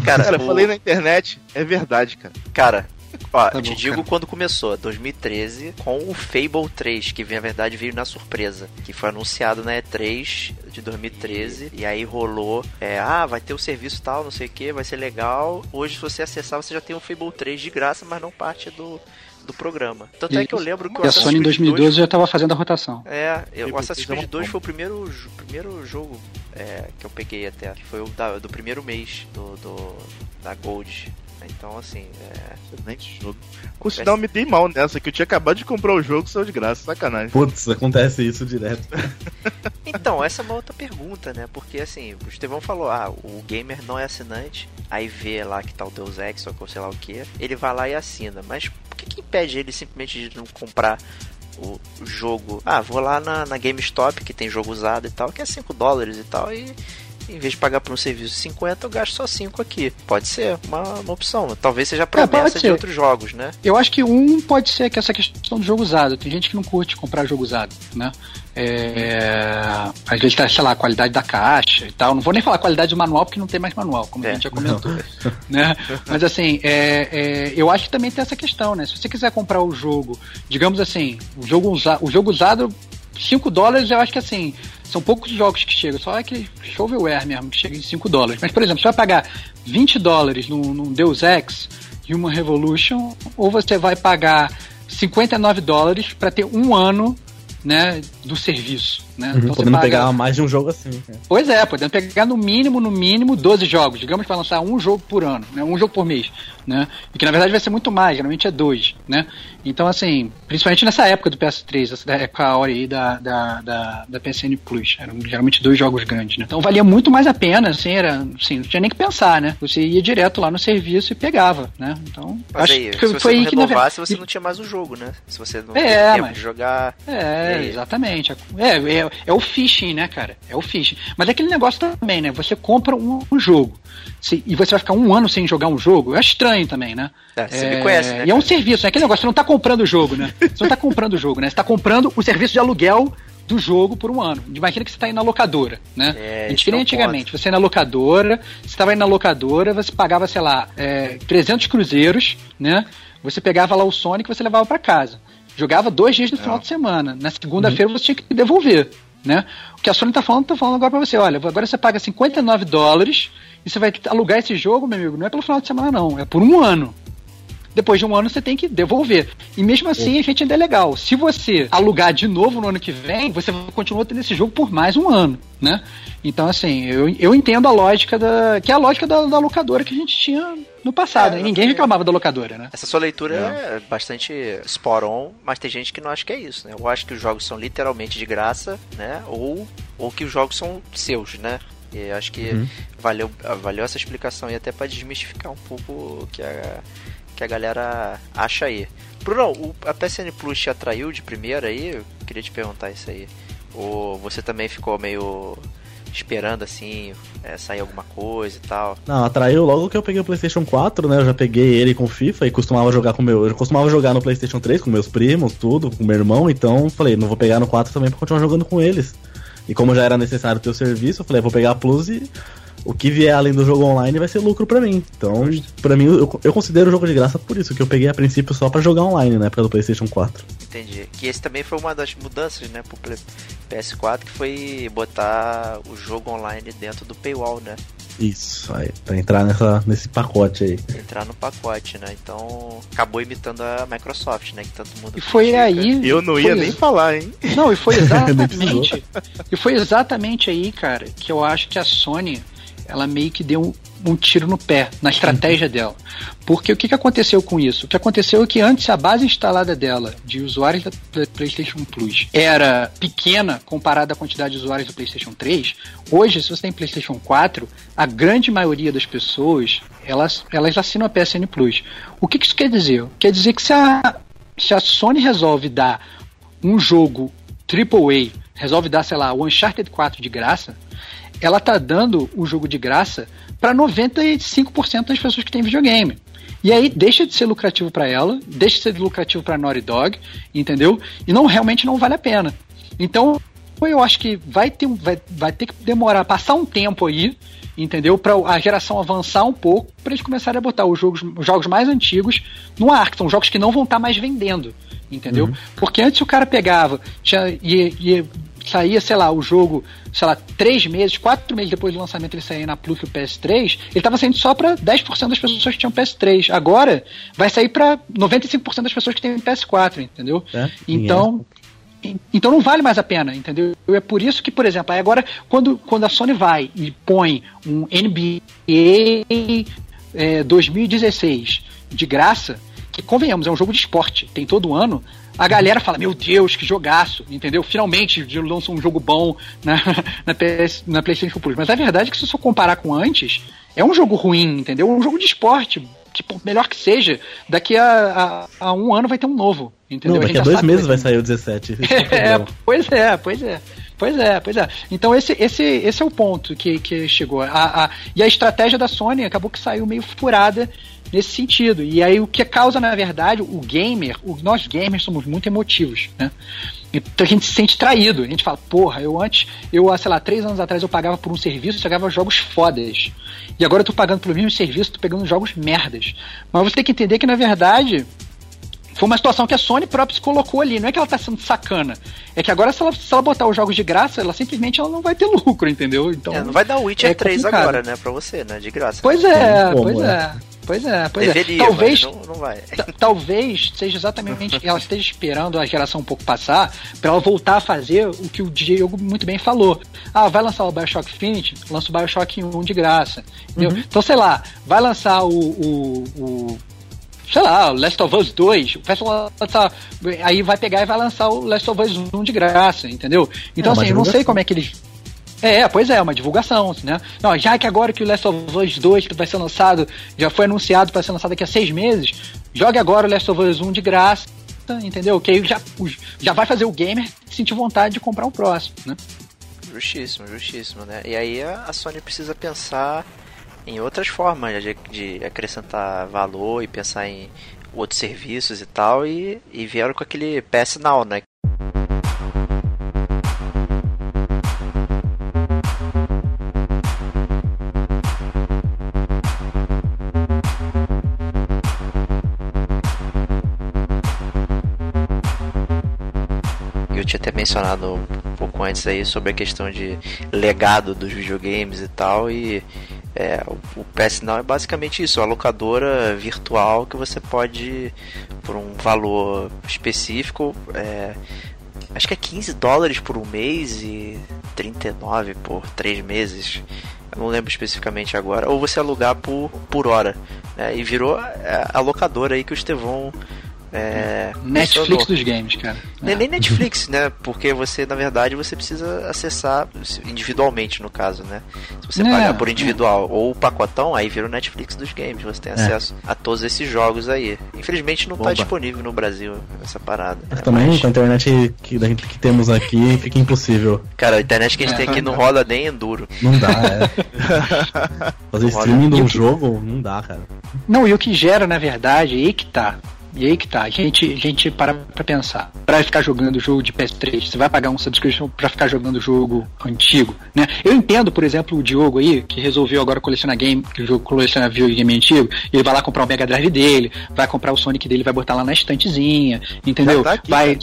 Cara, Cara, falei na internet, é verdade, cara. Cara, ó, Tá eu te bom, digo cara. quando começou, 2013, com o Fable 3, que na verdade veio na surpresa, que foi anunciado na E3 de 2013, e aí rolou, é, ah, vai ter o serviço tal, não sei o que, vai ser legal. Hoje, se você acessar, você já tem o Fable 3 de graça, mas não parte do, do programa. Tanto é que eu lembro que o E a Assassin's Sony em Creed 2012 2 já tava fazendo a rotação. É, eu, o Assassin's 3 é uma Creed 2 bomba. foi o primeiro, primeiro jogo é, que eu peguei até, que foi o da- do primeiro mês do, do- da Gold. Então, assim, é, Excelente jogo. Por sinal, me dei mal nessa, que eu tinha acabado de comprar o jogo, saiu de graça, sacanagem. Putz, acontece isso direto. [LAUGHS] Então, essa é uma outra pergunta, né? Porque assim, o Estevão falou, ah, o gamer não é assinante, aí vê lá que tá o Deus Ex ou sei lá o que, ele vai lá e assina. Mas por que, que impede ele simplesmente de não comprar o o jogo? Ah, vou lá na, na GameStop, que tem jogo usado e tal, que é 5 dólares e tal, e em vez de pagar por um serviço de 50, eu gasto só 5 aqui. Pode ser uma, uma opção. Talvez seja a pode promessa de ser. outros jogos, né? Eu acho que um pode ser que essa questão do jogo usado. Tem gente que não curte comprar jogo usado, né? É... Às vezes tá, sei lá, a qualidade da caixa e tal. Não vou nem falar qualidade do manual, porque não tem mais manual, como É, a gente já comentou. [LAUGHS] né? Mas assim, é, é, eu acho que também tem essa questão, né? Se você quiser comprar o jogo, digamos assim, o jogo, usa, o jogo usado, 5 dólares, eu acho que assim, são poucos jogos que chegam, só aquele shovelware mesmo que chega em 5 dólares. Mas, por exemplo, você vai pagar 20 dólares num, num Deus Ex Human Revolution, ou você vai pagar 59 dólares para ter um ano né, do serviço. Né? Uhum, você podendo paga- pegar mais de um jogo assim. né? Pois é, podendo pegar no mínimo, no mínimo, 12 jogos. Digamos que vai lançar um jogo por ano, né? Um jogo por mês, né? E que na verdade vai ser muito mais, geralmente é dois, né? Então, assim, principalmente nessa época do PS3, essa época a hora aí da, da, da, da PSN Plus. Eram geralmente dois jogos grandes, né? Então valia muito mais a pena, assim, era, assim, não tinha nem que pensar, né? Você ia direto lá no serviço e pegava, né? Então, Mas acho aí, que se você foi não aí que na renovasse, verdade. você não tinha mais o jogo, né? Se você não É, mas- de jogar. É, aí? Exatamente. É, é, é o phishing, né, cara? É o phishing. Mas é aquele negócio também, né? Você compra um, um jogo se- e você vai ficar um ano sem jogar um jogo. É estranho também, né? É, você me conhece, né, E é um serviço, é aquele negócio. Você não tá comprando o jogo, né? Você não tá comprando o jogo, né? Você tá comprando o serviço de aluguel do jogo por um ano. Imagina que você tá indo na locadora, né? É, gente esse queria é antigamente. Você ia na locadora, você estava indo na locadora, você pagava, sei lá, é, 300 cruzeiros, né? Você pegava lá o Sonic e você levava para casa. Jogava dois dias no final de semana. Na segunda-feira você tinha que devolver, né? O que a Sony tá falando, tá falando agora pra você. Olha, agora você paga 59 dólares e você vai alugar esse jogo, meu amigo, não é pelo final de semana não, é por um ano. Depois de um ano você tem que devolver. E mesmo assim a gente ainda é legal. Se você alugar de novo no ano que vem, você continua tendo esse jogo por mais um ano, né? Então, assim, eu, eu entendo a lógica da. que é a lógica da, da locadora que a gente tinha no passado. É, né? Ninguém reclamava da locadora, né? Essa sua leitura é, bastante spot on, mas tem gente que não acha que é isso, né? Eu acho que os jogos são literalmente de graça, né? Ou, ou que os jogos são seus, né? E eu acho que uhum. valeu, valeu essa explicação e até para desmistificar um pouco o que a, que a galera acha aí. Bruno, o, a PSN Plus te atraiu de primeira aí? Eu queria te perguntar isso aí. Ou você também ficou meio esperando assim, é, sair alguma coisa e tal? Não, atraiu logo que eu peguei o PlayStation 4, né? Eu já peguei ele com FIFA e costumava jogar com meu. Eu costumava jogar no PlayStation 3 com meus primos, tudo, com meu irmão, então falei, não vou pegar no 4 também pra continuar jogando com eles. E como já era necessário ter o serviço, eu falei, vou pegar a Plus e o que vier além do jogo online vai ser lucro para mim. Então, para mim, eu, eu, considero o jogo de graça por isso, que eu peguei a princípio só para jogar online, né, do PlayStation 4. Entendi. Que esse também foi uma das mudanças, né, pro PS4, que foi botar o jogo online dentro do paywall, né? Isso, aí, pra entrar nessa, nesse pacote aí. Entrar no pacote, né? Então acabou imitando a Microsoft, né? Que tanto mundo. E foi critica. aí. Eu não ia nem falar, hein? Não, e foi [LAUGHS] exatamente. e foi exatamente aí, cara, que eu acho que a Sony ela meio que deu um, um tiro no pé na estratégia dela. Porque o que, que aconteceu com isso? O que aconteceu é que antes a base instalada dela de usuários da PlayStation Plus era pequena comparada à quantidade de usuários do PlayStation 3. Hoje, se você tem PlayStation 4, a grande maioria das pessoas elas, elas assinam a PSN Plus. O que, que isso quer dizer? Quer dizer que se a, se a Sony resolve dar um jogo AAA, resolve dar, sei lá, o Uncharted 4 de graça, ela tá dando o jogo de graça para 95% das pessoas que têm videogame. E aí deixa de ser lucrativo para ela, deixa de ser lucrativo para Naughty Dog, entendeu? E não realmente não vale a pena. Então, eu acho que vai ter, vai, vai ter que demorar, passar um tempo aí, entendeu? Para a geração avançar um pouco, para eles começarem a botar os jogos, os jogos mais antigos no ar, que são jogos que não vão estar tá mais vendendo, entendeu? Uhum. Porque antes o cara pegava, tinha, ia, ia saía, sei lá, o jogo, sei lá, três meses, quatro meses depois do lançamento ele saía na Plus o PS3, ele estava saindo só para 10% das pessoas que tinham PS3. Agora vai sair para 95% das pessoas que têm PS4, entendeu? É, então, é. então não vale mais a pena, entendeu? É por isso que, por exemplo, agora quando, quando a Sony vai e põe um NBA é, 2016 de graça, que convenhamos, é um jogo de esporte, tem todo ano, a galera fala, meu Deus, que jogaço, entendeu? Finalmente lançou um jogo bom na, [LAUGHS] na, PS, na PlayStation Plus. Mas a verdade é que se você comparar com antes, é um jogo ruim, entendeu? É um jogo de esporte. Tipo, melhor que seja, daqui a, a, a um ano vai ter um novo, entendeu? Não, daqui a, a dois meses vai sair o 17. É, [LAUGHS] é pois é, pois é. Pois é, pois é. Então esse, esse, esse é o ponto que, que chegou. A, a, e a estratégia da Sony acabou que saiu meio furada nesse sentido. E aí o que causa, na verdade, o gamer, o, nós gamers somos muito emotivos, né? Então a gente se sente traído. A gente fala, porra, eu antes, eu, sei lá, três anos atrás eu pagava por um serviço, eu pagava jogos fodas. E agora eu tô pagando pelo mesmo serviço, tô pegando jogos merdas. Mas você tem que entender que, na verdade, foi uma situação que a Sony própria se colocou ali. Não é que ela tá sendo sacana. É que agora, se ela, se ela botar os jogos de graça, ela simplesmente ela não vai ter [LAUGHS] lucro, entendeu? Então, é, não vai dar o Witcher é 3 agora, né, pra você, né? De graça. Pois é, pois é. é. Pois é, pois é. Deveria, é. Talvez, não, não vai. talvez seja exatamente ela esteja esperando a geração um pouco passar para ela voltar a fazer o que o Diego muito bem falou. Ah, vai lançar o BioShock Infinite, lança o BioShock 1 de graça. Uhum. Então, sei lá, vai lançar o, o, o sei lá, Last of Us 2, o pessoal lançar, aí vai pegar e vai lançar o Last of Us 1 de graça, entendeu? Então, é, assim, eu não sei como é que eles é, pois é, uma divulgação, né? Não, já que agora que o Last of Us 2 vai ser lançado, já foi anunciado para ser lançado daqui a seis meses, jogue agora o Last of Us 1 de graça, entendeu? Que aí já, já vai fazer o gamer sentir vontade de comprar o próximo, né? Justíssimo, justíssimo, né? E aí a Sony precisa pensar em outras formas de, de acrescentar valor e pensar em outros serviços e tal, e, e vieram com aquele PS Now, né? eu tinha até mencionado um pouco antes aí sobre a questão de legado dos videogames e tal, e é, o PS Now é basicamente isso, uma locadora virtual que você pode, por um valor específico, é, acho que é 15 dólares por um mês e 39 por 3 meses, eu não lembro especificamente agora, ou você alugar por, por hora, né, e virou a, a locadora aí que o Estevão É, Netflix dos games, cara. Nem, É. nem [LAUGHS] Netflix, né? Porque você, na verdade, você precisa acessar individualmente, no caso, né? Se você É, pagar por individual ou o pacotão, aí vira o Netflix dos games. Você tem acesso a todos esses jogos aí. Infelizmente não tá Oba. disponível no Brasil essa parada. Mas É, também mas- com a internet que, que temos aqui fica impossível. Cara, a internet que a gente tem aqui não rola nem enduro. Não dá, é. [LAUGHS] Fazer streaming de um jogo, não dá, cara. Não, e o que gera, na verdade, aí que tá. E aí que tá, a gente, a gente para pra pensar. Pra ficar jogando jogo de PS3, você vai pagar um subscription pra ficar jogando jogo antigo, né? Eu entendo, por exemplo, o Diogo aí, que resolveu agora colecionar game, que o jogo coleciona videogame antigo, ele vai lá comprar o Mega Drive dele, vai comprar o Sonic dele, vai botar lá na estantezinha, entendeu? Já tá aqui, vai.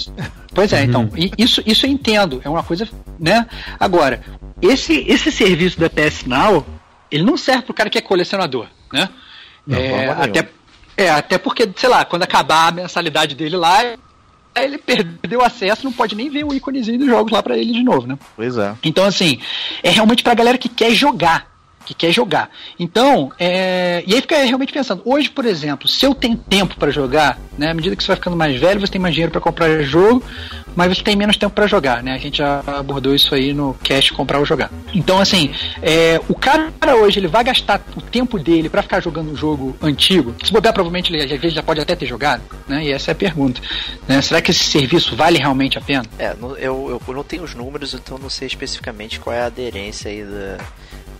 Pois é, então, e isso, isso eu entendo, é uma coisa, né? Agora, esse, esse serviço da PS Now, ele não serve pro cara que é colecionador, né? Não, É, forma nenhuma. É, até porque, sei lá, quando acabar a mensalidade dele lá, ele perdeu acesso, não pode nem ver o íconezinho dos jogos lá pra ele de novo, né? Pois é. Então, assim, é realmente pra galera que quer jogar. Que quer jogar. Então, é... e aí fica realmente pensando, hoje, por exemplo, se eu tenho tempo pra jogar, né? À medida que você vai ficando mais velho, você tem mais dinheiro pra comprar jogo, mas você tem menos tempo pra jogar, né? A gente já abordou isso aí no cast comprar ou jogar. Então, assim, é, o cara hoje ele vai gastar o tempo dele pra ficar jogando um jogo antigo. Se bobear, provavelmente ele às vezes já pode até ter jogado, né? E essa é a pergunta. né? Será que esse serviço vale realmente a pena? É, eu, eu não tenho os números, então não sei especificamente qual é a aderência aí da,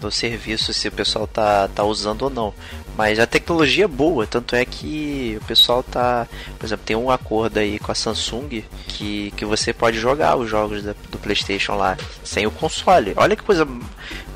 do serviço, se o pessoal tá, tá usando ou não. Mas a tecnologia é boa, tanto é que o pessoal tá. Por exemplo, tem um acordo aí com a Samsung que, que você pode jogar os jogos da- do PlayStation lá sem o console. Olha que coisa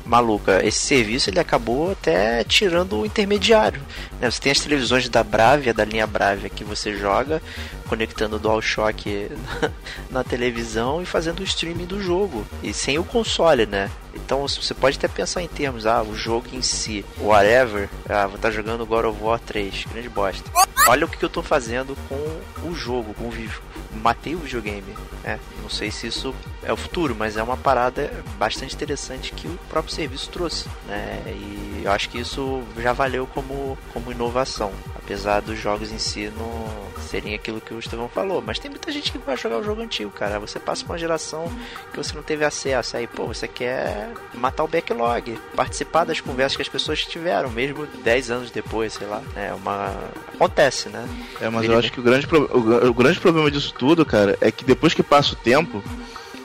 maluca. Esse serviço ele acabou até tirando o intermediário. né? Você tem as televisões da Bravia, da linha Bravia, que você joga conectando o DualShock na, [LAUGHS] na televisão e fazendo o streaming do jogo. E sem o console, né? Então você pode até pensar em termos, ah, o jogo em si, whatever, ah, vou estar jogando God of War 3, grande bosta. Olha o que, eu tô fazendo com o jogo, com o vídeo. Matei o videogame, né? Não sei se isso é o futuro, mas é uma parada bastante interessante que o próprio serviço trouxe, né? E eu acho que isso já valeu como, como inovação, apesar dos jogos em si não serem aquilo que o Estevão falou. Mas tem muita gente que vai jogar o jogo antigo, cara. Você passa uma geração que você não teve acesso, aí, pô, você quer matar o backlog, participar das conversas que as pessoas tiveram, mesmo 10 anos depois, sei lá. É uma. Acontece, né? É, mas eu acho que o grande, pro- o, gra- o grande problema disso tudo, cara, é que depois que passa o tempo,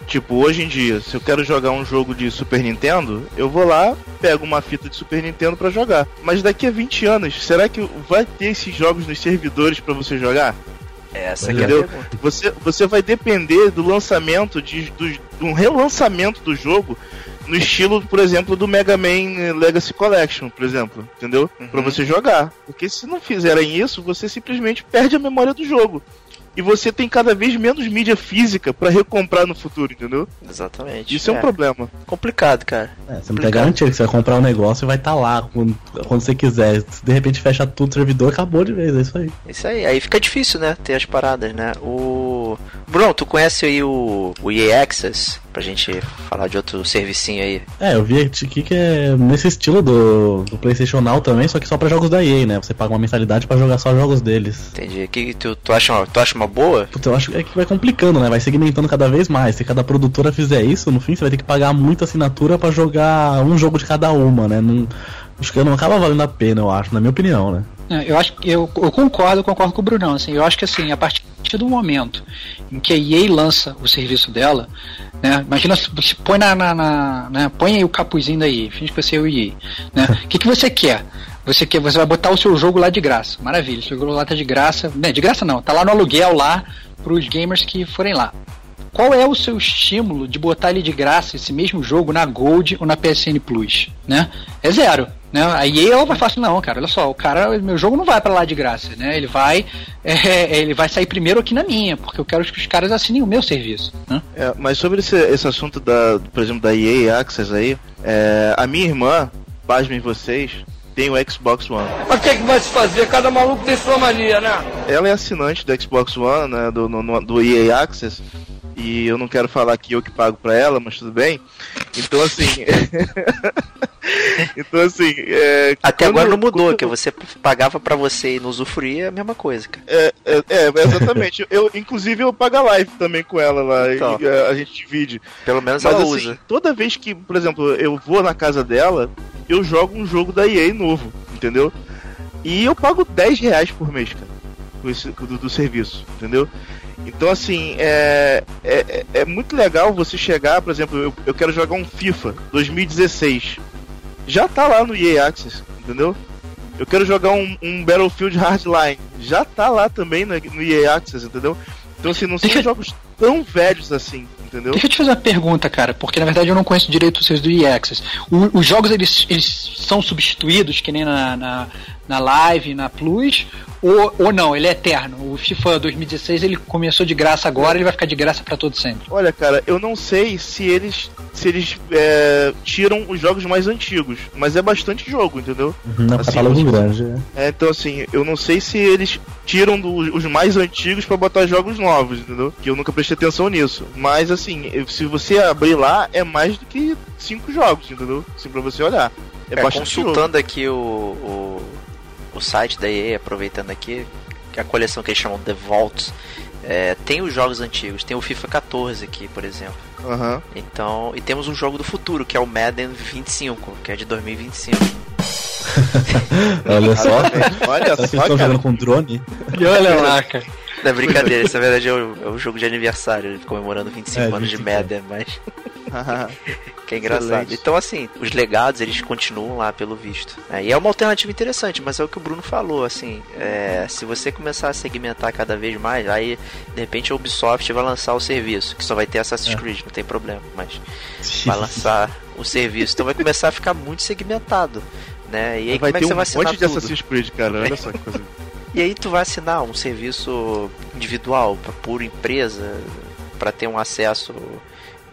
tipo, hoje em dia, se eu quero jogar um jogo de Super Nintendo, eu vou lá, pego uma fita de Super Nintendo pra jogar. Mas daqui a 20 anos, será que vai ter esses jogos nos servidores pra você jogar? Essa é Entendeu? pergunta. Você, você vai depender do lançamento, de, do, de um relançamento do jogo no estilo, por exemplo, do Mega Man Legacy Collection, por exemplo, entendeu? Pra Uhum. você jogar. Porque se não fizerem isso, você simplesmente perde a memória do jogo. E você tem cada vez menos mídia física pra recomprar no futuro, entendeu? Exatamente. Isso é, um problema. complicado, cara. É, você não tem garantia que você vai comprar um negócio e vai estar lá quando, quando você quiser. Se de repente fecha tudo o servidor, acabou de vez, é isso aí. Isso aí, aí fica difícil, né? Ter as paradas, né? O. Bruno, tu conhece aí o, o EA Access? Pra gente falar de outro servicinho aí. É, eu vi aqui que é nesse estilo do, do PlayStation Now também, só que só pra jogos da EA, né? Você paga uma mensalidade pra jogar só jogos deles. Entendi. Que, tu, tu, acha uma, tu acha uma boa? Puta, eu acho que é que vai complicando, né? Vai segmentando cada vez mais. Se cada produtora fizer isso, no fim você vai ter que pagar muita assinatura pra jogar um jogo de cada uma, né? Não, acho que não acaba valendo a pena, eu acho, na minha opinião, né? Eu acho que eu, eu concordo, concordo com o Brunão. Assim, eu acho que assim, a partir do momento em que a EA lança o serviço dela, né? Imagina se você põe na, na, na- né, põe aí o capuzinho da EA, finge que você é o EA, né? O [LAUGHS] que, que você quer? Você quer, você vai botar o seu jogo lá de graça. Maravilha, o seu jogo lá tá de graça. Né, de graça não, tá lá no aluguel lá pros gamers que forem lá. Qual é o seu estímulo de botar ele de graça, esse mesmo jogo, na Gold ou na PSN Plus? Né? É zero. Né? A EA ela vai falar assim, não, cara, olha só, o cara, meu jogo não vai pra lá de graça, né? Ele vai, é, ele vai sair primeiro aqui na minha, porque eu quero que os caras assinem o meu serviço. Né? É, mas sobre esse, esse assunto da, por exemplo, da EA Access aí, é, a minha irmã, pasmem vocês, tem o Xbox One. Mas o que, que vai se fazer? Cada maluco tem sua mania, né? Ela é assinante do Xbox One, né, do, no- no- do EA Access, E eu não quero falar que eu que pago pra ela, mas tudo bem. Então assim. [LAUGHS] então assim. É, Até quando- agora não mudou, quando- que você pagava pra você e não usufruir é a mesma coisa, cara. É, é, é, exatamente. eu, inclusive eu pago a live também com ela lá. Então. e, é, a gente divide. Pelo menos Mas ela assim, usa. toda vez que, por exemplo, eu vou na casa dela, eu jogo um jogo da EA novo, entendeu? E eu pago 10 reais por mês, cara, do, do serviço, entendeu? Então, assim, é, é, é- é muito legal você chegar, por exemplo, eu, eu quero jogar um FIFA 2016. Já tá lá no EA Access, entendeu? Eu quero jogar um, um Battlefield Hardline. Já tá lá também no, no EA Access, entendeu? Então, assim, não são Deixa- jogos tão velhos assim, entendeu? Deixa eu te fazer uma pergunta, cara, porque na verdade eu não conheço direito os seus do EAccess. O- os jogos eles, eles são substituídos, que nem na, na, na Live, na Plus, ou, ou não, ele é eterno. O FIFA 2016 ele começou de graça agora, ele vai ficar de graça pra todo sempre. Olha, cara, eu não sei se eles se eles é, tiram os jogos mais antigos, mas é bastante jogo, entendeu? Não, Assim, catálogo grande. é. É, então assim, eu não sei se eles tiram do- os mais antigos pra botar jogos novos, entendeu? Que eu nunca prestei atenção nisso. Mas assim, se você abrir lá, é mais do que cinco jogos, entendeu? Assim, pra você olhar. É, É, bastante jogo. consultando aqui o, o, site da EA, aproveitando aqui, que a coleção que eles chamam The Vaults, é, tem os jogos antigos, tem o FIFA 14 aqui, por exemplo. Aham. Então, e temos um jogo do futuro, que é o Madden 25, que é de 2025. [LAUGHS] Olha só. Olha só, estão cara. jogando com drone? E olha lá, cara. Não é brincadeira, isso na verdade é o, é o jogo de aniversário, comemorando 25 É, anos de 25 Madden, mas que é engraçado. Excelente. Então, assim, os legados eles continuam lá, pelo visto. É, e é uma alternativa interessante, mas é o que o Bruno falou, assim, é, se você começar a segmentar cada vez mais, aí de repente a Ubisoft vai lançar o serviço, que só vai ter Assassin's É. Creed, não tem problema, mas vai lançar o serviço, então vai começar a ficar muito segmentado. Né? E aí vai como é ter que você um vai assinar monte de tudo? Assassin's Creed, cara. [LAUGHS] Olha só que coisa. E aí tu vai assinar um serviço individual para pura empresa para ter um acesso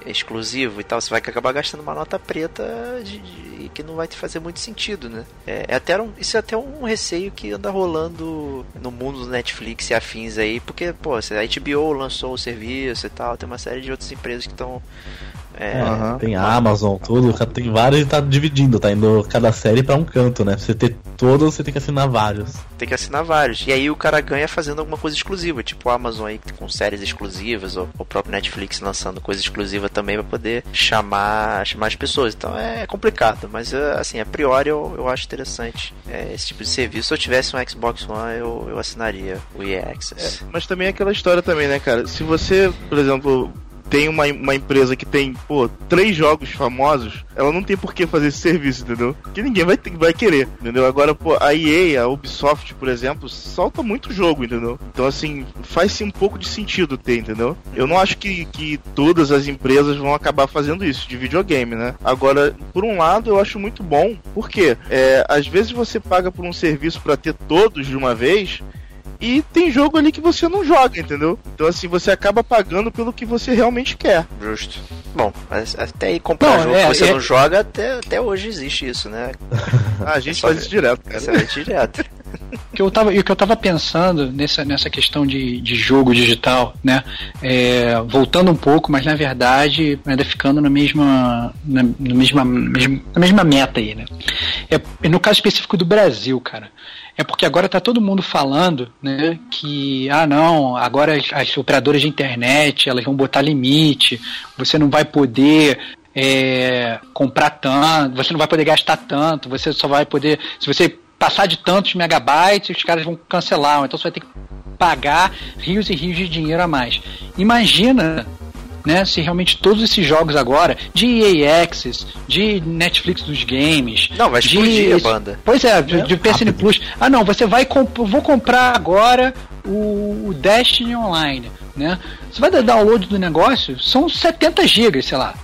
exclusivo e tal, você vai acabar gastando uma nota preta de, de- que não vai te fazer muito sentido, né? É, é até um, isso é até um receio que anda rolando no mundo do Netflix e afins aí, porque, pô, a HBO lançou o serviço e tal, tem uma série de outras empresas que estão é. Tem a Amazon, tudo, tem vários e tá dividindo, tá indo cada série pra um canto, né? Pra você ter todos, você tem que assinar vários. tem que assinar vários. E aí o cara ganha fazendo alguma coisa exclusiva, tipo a Amazon aí com séries exclusivas, ou o próprio Netflix lançando coisa exclusiva também pra poder chamar, chamar as pessoas. Então é complicado, mas eh, assim, a priori eu, eu acho interessante eh, esse tipo de serviço. Se eu tivesse um Xbox One, eu, eu assinaria o EA Access. Mas também é aquela história também, né, cara? Se você, por exemplo, tem uma, uma empresa que tem, pô, três jogos famosos, ela não tem por que fazer esse serviço, entendeu? Que ninguém vai, vai querer, entendeu? Agora, pô, a EA, a Ubisoft, por exemplo, solta muito jogo, entendeu? Então, assim, faz-se um pouco de sentido ter, entendeu? Eu não acho que, que todas as empresas vão acabar fazendo isso, de videogame, né? Agora, por um lado, eu acho muito bom, porque é, às vezes você paga por um serviço pra ter todos de uma vez, e tem jogo ali que você não joga, entendeu? Então assim, você acaba pagando pelo que você realmente quer. Justo. Bom, mas até aí comprar Não, jogo é- que você é- não joga, até, até hoje existe isso, né? Ah, a gente só faz isso direto, cara. Você vai direto. O que eu tava, e o que eu tava pensando nessa, nessa questão de, de jogo digital, né? É, voltando um pouco, mas na verdade ainda ficando na mesma, na, na mesma, mesma, na mesma meta aí, né? É, no caso específico do Brasil, cara. É porque agora tá todo mundo falando, né, que ah não, agora as, as operadoras de internet elas vão botar limite, você não vai poder é, comprar tanto, você não vai poder gastar tanto, você só vai poder, se você passar de tantos megabytes, os caras vão cancelar, então você vai ter que pagar rios e rios de dinheiro a mais. Imagina né, se realmente todos esses jogos agora, de EA Access, de Netflix dos games. Não, vai de- explodir a banda. Pois é, de, de PSN Plus. Ah, não, você vai comp vou comprar agora o, o Destiny Online, né? Você vai dar download do negócio, são 70 gigas, sei lá,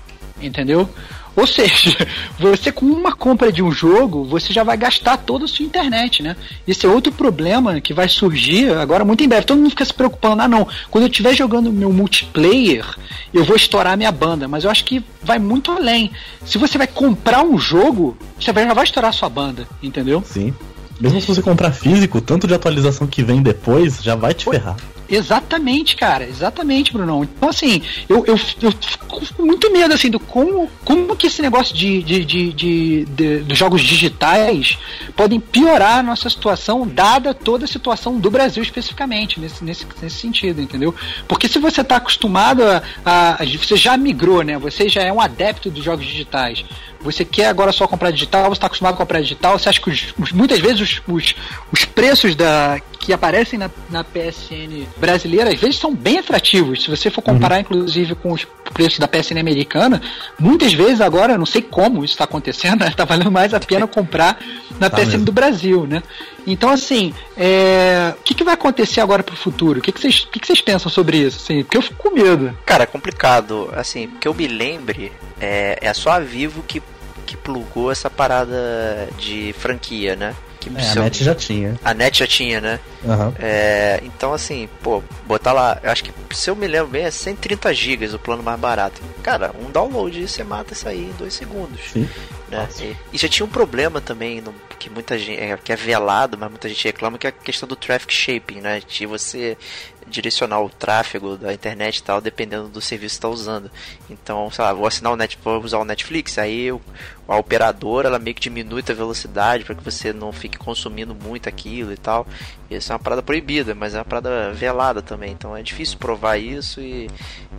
entendeu? Ou seja, [LAUGHS] você com uma compra de um jogo, você já vai gastar toda a sua internet, né? Esse é outro problema que vai surgir agora muito em breve. Todo mundo fica se preocupando, ah não, quando eu estiver jogando meu multiplayer, eu vou estourar minha banda. Mas eu acho que vai muito além. Se você vai comprar um jogo, você já vai estourar a sua banda, entendeu? Sim. Mesmo se você comprar físico, tanto de atualização que vem depois, já vai te ferrar. Exatamente, cara, exatamente, Brunão. Então, assim, eu, eu, eu fico com muito medo, assim, do como, como que esse negócio de, de, de, de, de, de jogos digitais podem piorar a nossa situação, dada toda a situação do Brasil especificamente, nesse, nesse, nesse sentido, entendeu? Porque se você está acostumado a, a, a. Você já migrou, né? Você já é um adepto dos jogos digitais. Você quer agora só comprar digital, você está acostumado a comprar digital, você acha que os, os, muitas vezes os, os, os, preços da, que aparecem na, na PSN brasileira, às vezes são bem atrativos. Se você for comparar, uhum. inclusive, com os preços da PSN americana, muitas vezes agora, não sei como isso está acontecendo, [LAUGHS] está valendo mais a pena comprar na tá PSN mesmo. do Brasil, né? Então, assim, é... o que, que vai acontecer agora para o futuro? O que, que, vocês, que, que vocês pensam sobre isso? Assim, porque eu fico com medo. Cara, é complicado. Assim, que eu me lembre, é, é só a Vivo que que plugou essa parada de franquia, né? Que é, a NET já tinha. A NET já tinha, né? Uhum. É, então, assim, pô, botar lá, eu acho que, se eu me lembro bem, é 130 GB o plano mais barato. Cara, um download você mata isso aí em dois segundos. Sim. Né? E, e, já tinha um problema também, no, que muita gente, é, que é velado, mas muita gente reclama, que é a questão do traffic shaping, né? De você direcionar o tráfego da internet e tal, dependendo do serviço que está usando. Então, sei lá, vou assinar o Net, vou usar o Netflix, aí eu, a operadora ela meio que diminui a velocidade para que você não fique consumindo muito aquilo e tal. Isso é uma parada proibida, mas é uma parada velada também. Então é difícil provar isso e,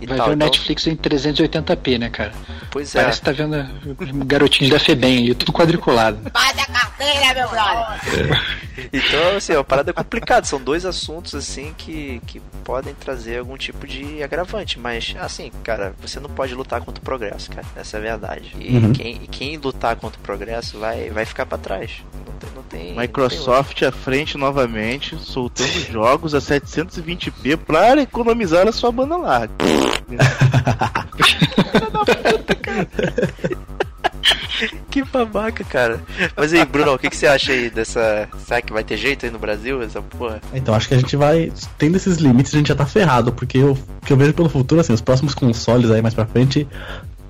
e Vai tal. ver o então... Netflix em 380p, né, cara? Pois é. Parece que tá vendo garotinhos da Febem ali, tudo quadriculado. Faz a carteira, meu brother! Então, assim, é uma parada complicada. São dois assuntos, assim, que, que podem trazer algum tipo de agravante. Mas, assim, cara, você não pode lutar contra o progresso, cara. Essa é a verdade. E uhum. quem, quem lutar contra o progresso vai, vai ficar para trás. Não tem, não tem Microsoft não tem à frente novamente, soltando [LAUGHS] jogos a 720p para economizar a sua banda larga. [LAUGHS] que babaca, cara. Mas aí, Bruno, o que, que você acha aí dessa. Será que vai ter jeito aí no Brasil, essa porra? Então, acho que a gente vai. Tendo esses limites, a gente já tá ferrado, porque o que eu vejo pelo futuro, assim, os próximos consoles aí mais pra frente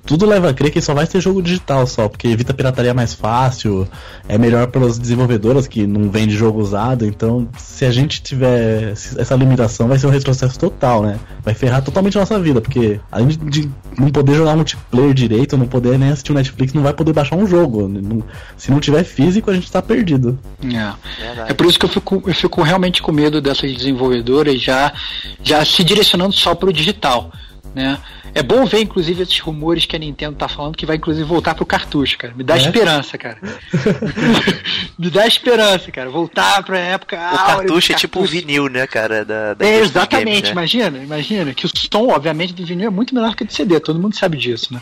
tudo leva a crer que só vai ser jogo digital só, porque evita pirataria mais fácil, é melhor para os desenvolvedores que não vendem jogo usado, então se a gente tiver essa limitação vai ser um retrocesso total, né? Vai ferrar totalmente a nossa vida, porque além de não poder jogar multiplayer direito, não poder nem assistir o Netflix, não vai poder baixar um jogo. se não tiver físico, a gente tá perdido. É, é por isso que eu fico, eu fico realmente com medo dessas desenvolvedoras já, já se direcionando só para o digital. Né? É bom ver, inclusive, esses rumores que a Nintendo tá falando que vai, inclusive, voltar pro cartucho, cara. Me dá é? esperança, cara. [LAUGHS] Me dá esperança, cara. Voltar pra época. O cartucho é tipo o vinil, né, cara? Da, da é, exatamente. Games, né? Imagina, imagina. Que o som, obviamente, do vinil é muito menor que o de CD. Todo mundo sabe disso, né?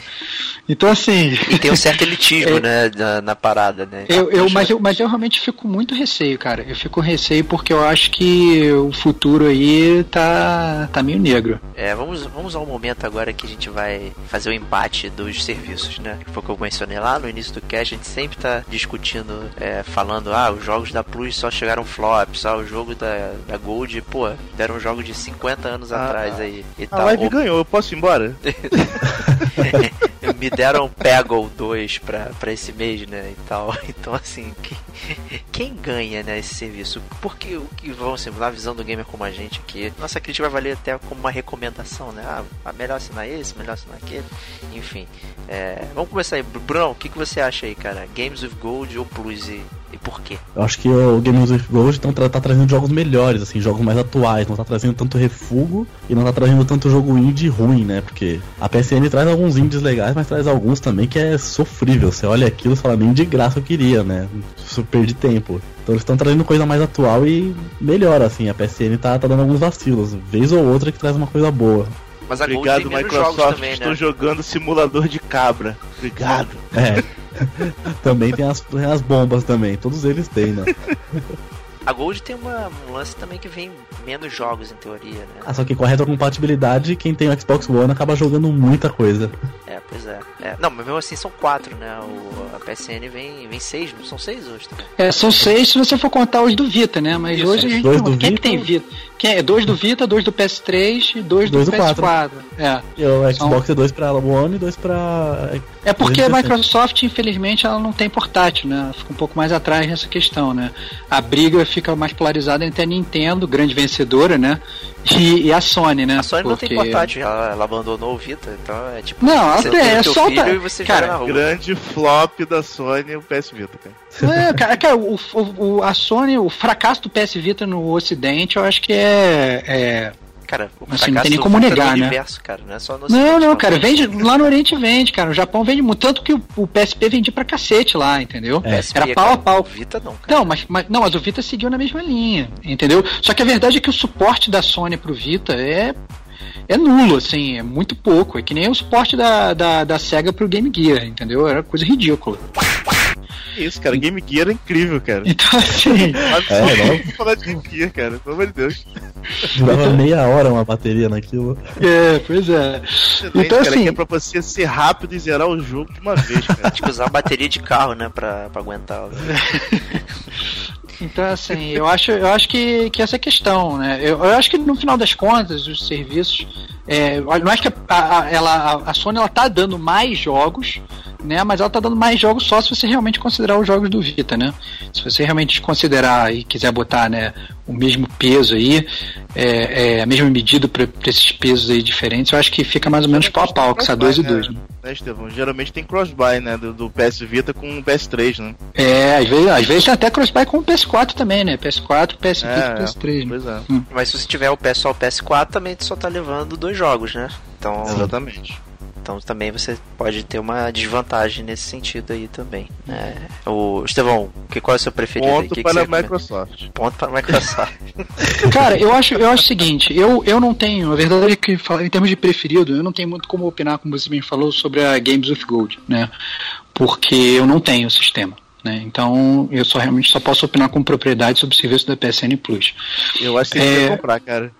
Então, assim. E tem um certo [LAUGHS] elitismo, é, né, na, na, parada, né? Eu, eu, mas, eu, mas eu realmente fico muito receio, cara. Eu fico receio porque eu acho que o futuro aí tá, tá meio negro. É, vamos, vamos ao momento agora que a gente vai fazer o embate dos serviços, né? Que foi o que eu mencionei lá no início do cast, a gente sempre tá discutindo, é, falando, ah, os jogos da Plus só chegaram flops, ah, o jogo da, da Gold, pô, deram um jogo de 50 anos ah, atrás aí. E a tal. live ganhou, eu posso ir embora? [LAUGHS] Me deram Peggle 2 pra, pra esse mês, né? E tal. [LAUGHS] Então, assim, quem, quem ganha né, esse serviço? Porque o que vamos assim, na visão do gamer como a gente aqui, nossa crítica vai valer até como uma recomendação, né? Ah, melhor assinar esse, melhor assinar aquele, enfim. É, vamos começar aí. Bruno, o que, que você acha aí, cara? Games with Gold ou Plus e, e por quê? Eu acho que o Games with Gold tá, tá trazendo jogos melhores, assim, jogos mais atuais, não tá trazendo tanto refugo e não tá trazendo tanto jogo indie ruim, né? Porque a PSN traz alguns indies legais, mas traz alguns também que é sofrível. Você olha aquilo e fala, nem de graça eu queria, né? Super de tempo. Então eles estão trazendo coisa mais atual e melhor, assim. A PSN tá, tá dando alguns vacilos. Vez ou outra que traz uma coisa boa. Mas a Obrigado, Microsoft. Também, Estou né? jogando simulador de cabra. Obrigado. É. [LAUGHS] também tem as, tem as bombas também. Todos eles têm, né? A Gold tem uma, um lance também que vem menos jogos em teoria, né? Ah, só que com a retrocompatibilidade, quem tem o Xbox One acaba jogando muita coisa. É, É, pois é. é. Não, mas mesmo assim são quatro, né? O, a PSN vem, vem seis, não são seis hoje também. É, são seis se você for contar os do Vita, né? Mas Isso, hoje a gente dois não- do quem Vita. que tem Vita? Quem é? Dois do Vita, dois do PS3 e dois, Dois do do PS4. É. E o Xbox é dois pra One e dois pra. É porque a 360. Microsoft, infelizmente, ela não tem portátil, né? Ela Fica um pouco mais atrás nessa questão, né? A briga fica mais polarizada entre a Nintendo, grande vencedora, né? E, e a Sony, né? A Sony não tem Porque- portátil, ela, ela abandonou o Vita, então é tipo. Não, ela você tem, é só filho tá- e você cara. Grande flop da Sony o PS Vita, cara. É, cara, cara, o, o- o- a Sony, o fracasso do PS Vita no Ocidente, eu acho que é. É- Cara, o Assim, não tem nem como negar, né? universo, cara, não é só no Não, não, cara, vende. Lá no Oriente vende, cara. O Japão vende muito. Tanto que o, o PSP vendia pra cacete lá, entendeu? É. PSP, Era pau cara, a pau. o Vita não, cara. Não, mas, mas- não, mas o Vita seguiu na mesma linha, entendeu? Só que a verdade é que o suporte da Sony pro Vita é é nulo, assim, é muito pouco. É que nem o suporte da, da, da SEGA pro Game Gear, entendeu? Era coisa ridícula. Que isso, cara. Game Gear é incrível, cara. [LAUGHS] Então, assim, é, falar de Game Gear, cara. Pelo amor de Deus. Durava meia hora uma bateria naquilo. é, pois é. Excelente, Então, cara, assim- que é pra você ser rápido e zerar o jogo de uma vez, cara. [LAUGHS] Tinha que usar bateria de carro, né, pra, pra aguentar. [LAUGHS] Então, assim, eu acho, eu acho que, que essa é a questão, né? Eu, eu acho que no final das contas, os serviços. É, não acho que a, a- ela, a Sony ela tá dando mais jogos, né? Mas ela tá dando mais jogos só se você realmente considerar os jogos do Vita, né? Se você realmente considerar e quiser botar né, o mesmo peso aí, é, é, a mesma medida para esses pesos aí diferentes, eu acho que fica mais ou menos pau a pau, que está dois e dois. Né? Né, Estevão? Geralmente tem cross-buy, né? Do, do PS Vita com o PS3, né? É, às vezes, às vezes tem até crossbuy com o PS4 também, né? PS4, PS Vita É, e PS3. Né? Pois é. Mas se você tiver o PS só o PS4, também tu só tá levando dois jogos, né? Então, Exatamente. Então também você pode ter uma desvantagem nesse sentido aí também. né? o Estevão, que, qual é o seu preferido? Ponto Que que para você a recomenda? Microsoft. Ponto para a Microsoft. [LAUGHS] Cara, eu acho, eu acho o seguinte, eu, eu não tenho, a verdade é que em termos de preferido, eu não tenho muito como opinar, como você bem falou, sobre a Games of Gold, né? Porque eu não tenho o sistema. Né? Então eu só realmente só posso opinar com propriedade sobre o serviço da PSN Plus. Eu acho que você É. devia comprar, cara.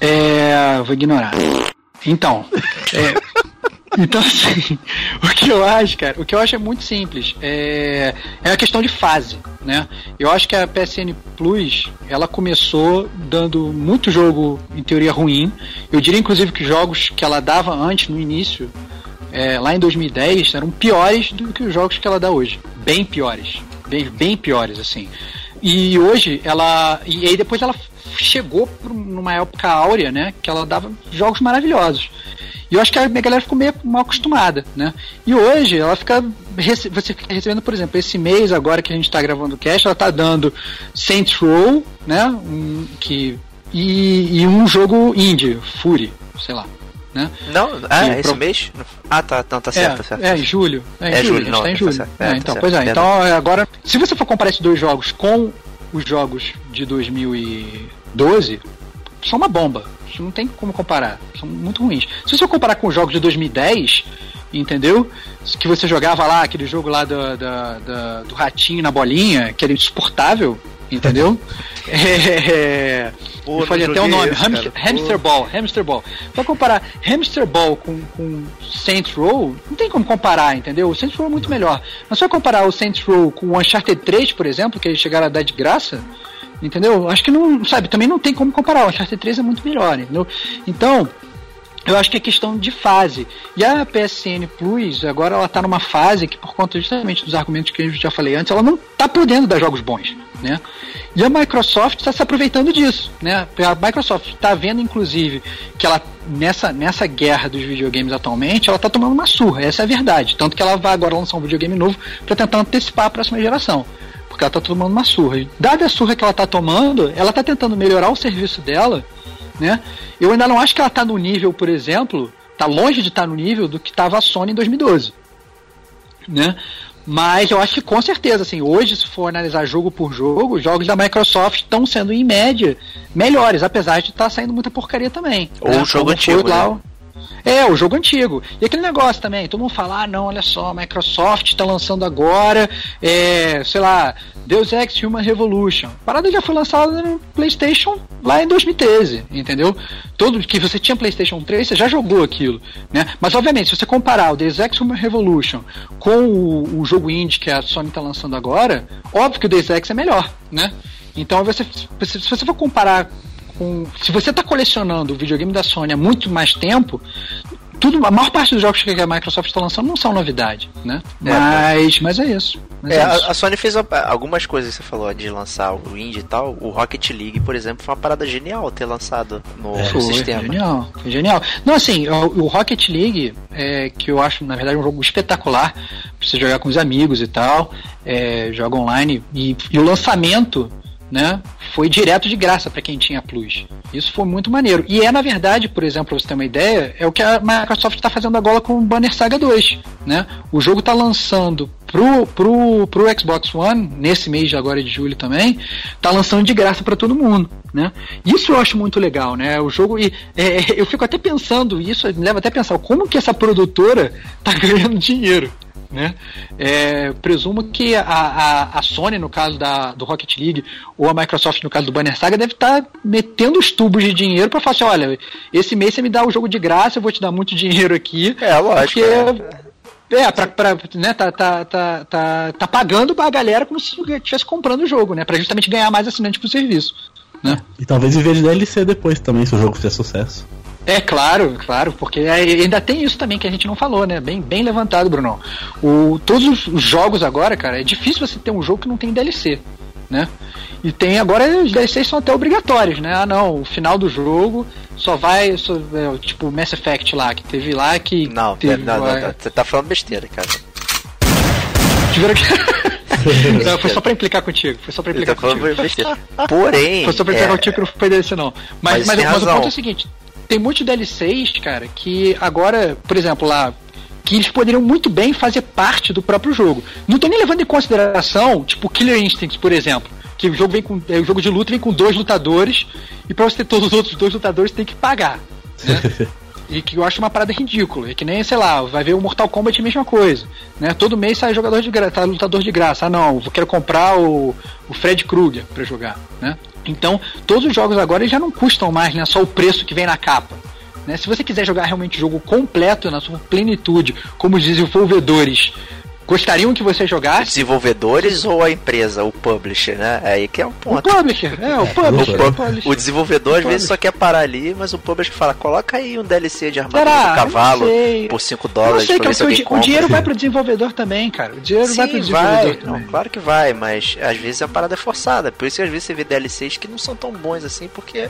É. Vou ignorar. Então. é, então, assim, [LAUGHS] o que eu acho, cara, o que eu acho é muito simples. É, é a questão de fase, né? Eu acho que a PSN Plus, ela começou dando muito jogo, em teoria, ruim. Eu diria, inclusive, que jogos que ela dava antes, no início, é, lá em 2010, eram piores do que os jogos que ela dá hoje. Bem piores. Bem, bem piores, assim. E hoje ela. E aí depois ela chegou numa época áurea, né? Que ela dava jogos maravilhosos. E eu acho que a minha galera ficou meio mal acostumada, né? E hoje ela fica. Você fica recebendo, por exemplo, esse mês agora que a gente está gravando o cast, ela tá dando Saints Row, né? Um, que, e, e um jogo indie, Fury, sei lá. Né? Não, ah, Sim, é esse pro- mês? Ah, tá, não, tá certo, tá certo. É, é em julho. É, em É julho, julho, não, tá em tá julho. certo. É, É, tá então, certo, pois é. Então, é, agora, se você for comparar esses dois jogos com os jogos de 2012, são uma bomba. Isso não tem como comparar. São muito ruins. Se você comparar com os jogos de 2010, entendeu? Que você jogava lá, aquele jogo lá do, da- do ratinho na bolinha, que era insuportável, entendeu? [LAUGHS] é, Pô, eu falei até o nome, esse, hamster, hamster. Ball, Hamster Ball. Pra comparar Hamster Ball com, com Saints Row, não tem como comparar, entendeu? O Saints Row é muito melhor. Mas se eu comparar o Saints Row com o Uncharted 3, por exemplo, que eles chegaram a dar de graça, entendeu? Acho que não, sabe, também não tem como comparar. O Uncharted 3 é muito melhor, entendeu? Então, eu acho que é questão de fase. E a PSN Plus, agora ela tá numa fase que, por conta justamente dos argumentos que eu já falei antes, ela não tá podendo dar jogos bons, né? E a Microsoft está se aproveitando disso, né? A Microsoft está vendo, inclusive, que ela, nessa, nessa guerra dos videogames atualmente, ela tá tomando uma surra, essa é a verdade. Tanto que ela vai agora lançar um videogame novo para tentar antecipar a próxima geração. Porque ela tá tomando uma surra. Dada a surra que ela tá tomando, ela tá tentando melhorar o serviço dela né? Eu ainda não acho que ela tá no nível, por exemplo, tá longe de estar no nível do que estava a Sony em 2012, né? Mas eu acho que com certeza, assim, hoje se for analisar jogo por jogo, os jogos da Microsoft estão sendo em média melhores, apesar de estar saindo muita porcaria também. Ou né? o jogo Como antigo, lá né? É, o jogo antigo. E aquele negócio também, todo mundo fala, ah, não, olha só, a Microsoft tá lançando agora, é, sei lá, Deus Ex Human Revolution. A parada já foi lançada no PlayStation lá em 2013, entendeu? Todo que você tinha PlayStation 3, você já jogou aquilo, né? Mas obviamente, se você comparar o Deus Ex Human Revolution com o, o jogo indie que a Sony tá lançando agora, óbvio que o Deus Ex é melhor, né? Então, você, se você for comparar com. Se você está colecionando o videogame da Sony há muito mais tempo, tudo, a maior parte dos jogos que a Microsoft está lançando não são novidade, né? É, mas, mas é isso. Mas É, é a, isso. a Sony fez a- algumas coisas, você falou, de lançar o Indie e tal. O Rocket League, por exemplo, foi uma parada genial ter lançado no Foi, sistema. genial, foi genial. Não, assim, o, o Rocket League, é, que eu acho, na verdade, um jogo espetacular, pra você jogar com os amigos e tal, é, joga online, e, e o lançamento, né, foi direto de graça para quem tinha Plus. Isso foi muito maneiro. E é, na verdade, por exemplo, pra você ter uma ideia, é o que a Microsoft está fazendo agora com o Banner Saga 2, né? O jogo está lançando pro, pro, pro Xbox One, nesse mês de agora de julho também, tá lançando de graça para todo mundo, né? Isso eu acho muito legal, né? O jogo e é, eu fico até pensando, isso me leva até a pensar como que essa produtora tá [LAUGHS] ganhando dinheiro, né? É, presumo que a, a, a Sony, no caso da, do Rocket League, ou a Microsoft, no caso do Banner Saga, deve estar metendo os tubos de dinheiro para falar assim: olha, esse mês você me dá o jogo de graça, eu vou te dar muito dinheiro aqui. É, lógico. Porque, é, pra, pra, né, tá, tá, tá, tá, tá pagando pra galera como se estivesse comprando o jogo, né? Pra justamente ganhar mais assinante pro serviço. Né? E talvez viver de DLC depois também, se o jogo fizer sucesso. É claro, claro, porque ainda tem isso também que a gente não falou, né? Bem, bem levantado, Bruno. O, todos os jogos agora, cara, é difícil você ter um jogo que não tem DLC, né? E tem agora os DLCs são até obrigatórios, né? Ah, não, o final do jogo só vai, só, é, tipo Mass Effect lá, que teve lá que Não, teve, não, não, é, não, você tá falando besteira, cara. tiveram que [LAUGHS] Não, foi só pra implicar contigo, foi só pra implicar tá falando contigo. besteira. Porém, Foi só pra é, implicar contigo que não foi DLC não. Mas, Mas mas, mas o ponto é o seguinte, tem muitos DLCs, cara, que agora, por exemplo, lá que eles poderiam muito bem fazer parte do próprio jogo. Não tô nem levando em consideração, tipo, Killer Instinct, por exemplo. Que o jogo vem com. é, O jogo de luta vem com dois lutadores, e pra você ter todos os outros dois lutadores tem que pagar. Né? [LAUGHS] E que eu acho uma parada ridícula. É que nem, sei lá, vai ver o Mortal Kombat a mesma coisa. Né? Todo mês sai jogador de graça, tá lutador de graça. Ah não, eu quero comprar o, o Fred Krueger pra jogar. Né? Então, todos os jogos agora já não custam mais, né? Só o preço que vem na capa. Né? Se você quiser jogar realmente o jogo completo, na sua plenitude, como os desenvolvedores gostariam que você jogasse, desenvolvedores ou a empresa, o publisher, né? Aí que é um o ponto. publisher, é, o [LAUGHS] O, publisher, o pub- o desenvolvedor às O vezes só quer parar ali, mas o publisher fala: coloca aí um DLC de armadura Será? do Eu cavalo sei. por 5 Eu não dólares sei, pra cara, ver se porque o, o dinheiro vai pro desenvolvedor também, cara. O dinheiro vai pro Sim, desenvolvedor vai. também. Não, claro que vai, mas às vezes a parada é forçada. Por isso que às vezes você vê DLCs que não são tão bons assim, porque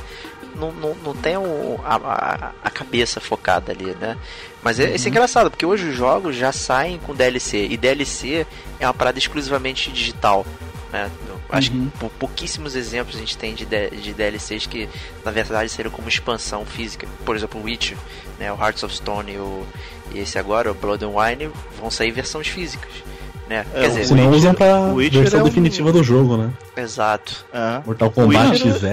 não, não, não tem o- a, a, a cabeça focada ali, né? Mas é, Uhum. isso é engraçado, porque hoje os jogos já saem com DLC, e DLC é uma parada exclusivamente digital. Né? Acho Uhum. que pou- pouquíssimos exemplos a gente tem de, de DLCs que na verdade seriam como expansão física. Por exemplo, o Witcher, né? o Hearts of Stone e, o, e esse agora, o Blood and Wine, vão sair versões físicas. Né? É, Quer dizer, Se não Witcher- usam pra o Witcher versão é um- definitiva do jogo, né? exato. É. Mortal Kombat Witcher XL,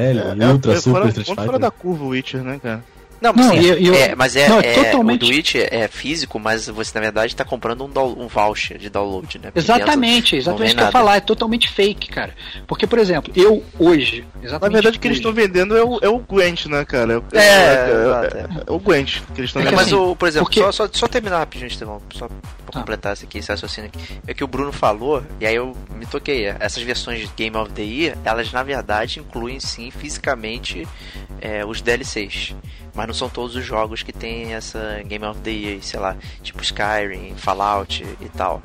É, Ultra, é Super, fora, Street Fighter. fora da curva o Witcher, né, cara? Não, mas, Não, sim, e eu- é, mas é, não, é- totalmente- o do Witch é físico, mas você na verdade está comprando um, down- um voucher de download, né? Porque Exatamente, exatamente isso que eu ia falar, é totalmente fake, cara. Porque, por exemplo, eu hoje, exatamente Na verdade, o que eles estão vendendo é o, é o Gwent, né, cara? É, o- É, é, é, é. é o Gwent que eles estão É É, vendendo. mas o, por exemplo, porque- só, só, só terminar rapidinho, Estevão, só pra Tá. completar esse aqui, esse raciocínio aqui. É que o Bruno falou, e aí eu me toquei, essas versões de Game of the Year, elas na verdade incluem sim fisicamente é, os DLCs. Mas não são todos os jogos que tem essa Game of the Year, sei lá, tipo Skyrim, Fallout e tal.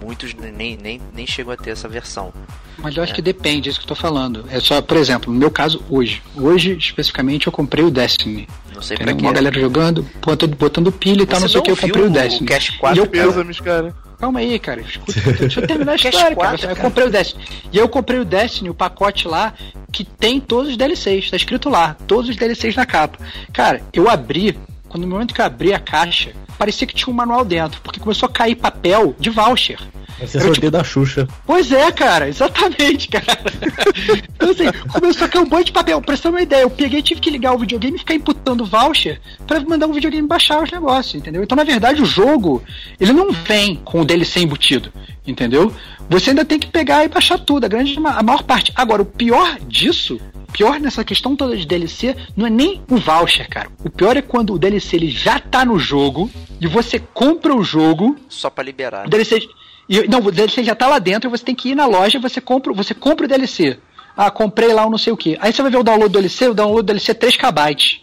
Muitos nem, nem, nem chegam a ter essa versão. Mas eu acho que depende, é isso que eu tô falando. É só, por exemplo, no meu caso, hoje. Hoje, especificamente, eu comprei o Destiny. Não sei pra quê. uma galera jogando, botando, botando pilha e tal, não sei o que, eu comprei o Destiny. O Cash E 4 eu- Pêsames, cara. Calma aí, cara. Escuta, [LAUGHS] deixa eu terminar a história, cara. 4, Eu comprei o Destiny. E eu comprei o Destiny, o pacote lá, que tem todos os DLCs. Tá escrito lá, todos os DLCs na capa. Cara, eu abri, quando no momento que eu abri a caixa, parecia que tinha um manual dentro, porque começou a cair papel de voucher. Ser sorteio da Xuxa. Pois é, cara, exatamente, cara. [LAUGHS] então assim, começou a cair um monte de papel. Pra você ter uma ideia, eu peguei e tive que ligar o videogame e ficar imputando voucher pra mandar o videogame baixar os negócios, entendeu? Então, na verdade, o jogo, ele não vem com o DLC embutido, entendeu? Você ainda tem que pegar e baixar tudo, a grande a maior parte. Agora, o pior disso pior nessa questão toda de DLC não é nem o voucher, cara. O pior é quando o DLC ele já tá no jogo e você compra o jogo. Só para liberar. O DLC, e, não, o DLC já tá lá dentro e você tem que ir na loja você compra, você compra o DLC. Ah, comprei lá um não sei o que. Aí você vai ver o download do DLC, o download do DLC é 3 KB.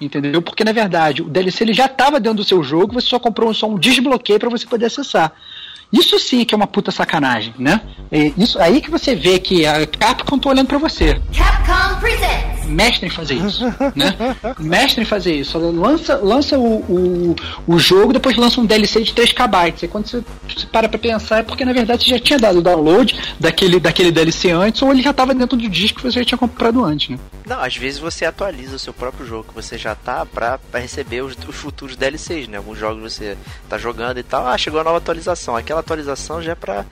Entendeu? Porque na verdade o DLC ele já estava dentro do seu jogo, você só comprou só um desbloqueio para você poder acessar. Isso sim que é uma puta sacanagem, né? É isso aí que você vê que a Capcom tá olhando para você. Capcom presents. Mestre em fazer isso, né? Mestre em fazer isso. Lança, lança o, o, o jogo, depois lança um DLC de 3 KB. E quando você, você para pra pensar, é porque na verdade você já tinha dado o download daquele, daquele DLC antes, ou ele já tava dentro do disco que você já tinha comprado antes, né? Não, às vezes você atualiza o seu próprio jogo que você já tá pra, pra receber os, os futuros DLCs, né? Alguns jogos você tá jogando e tal, ah, chegou a nova atualização. Aquela atualização já é pra,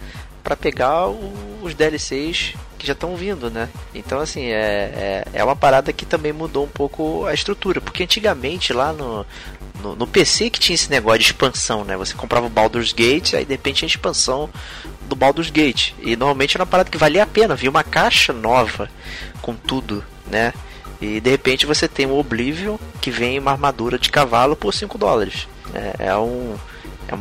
pra pegar o, os DLCs que já estão vindo, né? Então, assim, é, é, é, uma parada que também mudou um pouco a estrutura, porque antigamente lá no, no, no, PC que tinha esse negócio de expansão, né? Você comprava o Baldur's Gate, aí de repente a expansão do Baldur's Gate, e normalmente era uma parada que valia a pena, via uma caixa nova com tudo, né? E de repente você tem o Oblivion, que vem uma armadura de cavalo por 5 dólares. É, é, um, é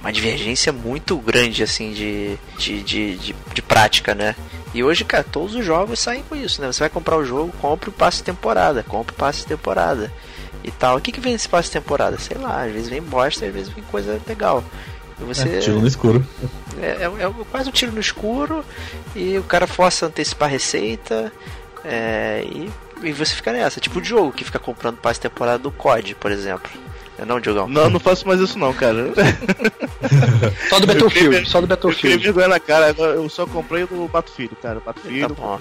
uma divergência muito grande, assim, de, de, de, de, de prática, né? E hoje, cara, todos os jogos saem com isso, né? Você vai comprar o jogo, compra o passe temporada, compra o passe temporada e tal. O que, que vem nesse passe temporada? Sei lá, às vezes vem bosta, às vezes vem coisa legal. E você, é, tiro no escuro. É, é, é, quase um tiro no escuro e o cara força antecipar a receita é, e, e você fica nessa. Tipo o jogo que fica comprando passe temporada do COD, por exemplo. É não, Diogão? Não, não faço mais isso não, cara. [LAUGHS] só do Battlefield, só do Battlefield. Eu vergonha na cara, eu só comprei do Battlefield, cara. Battlefield. Tá bom.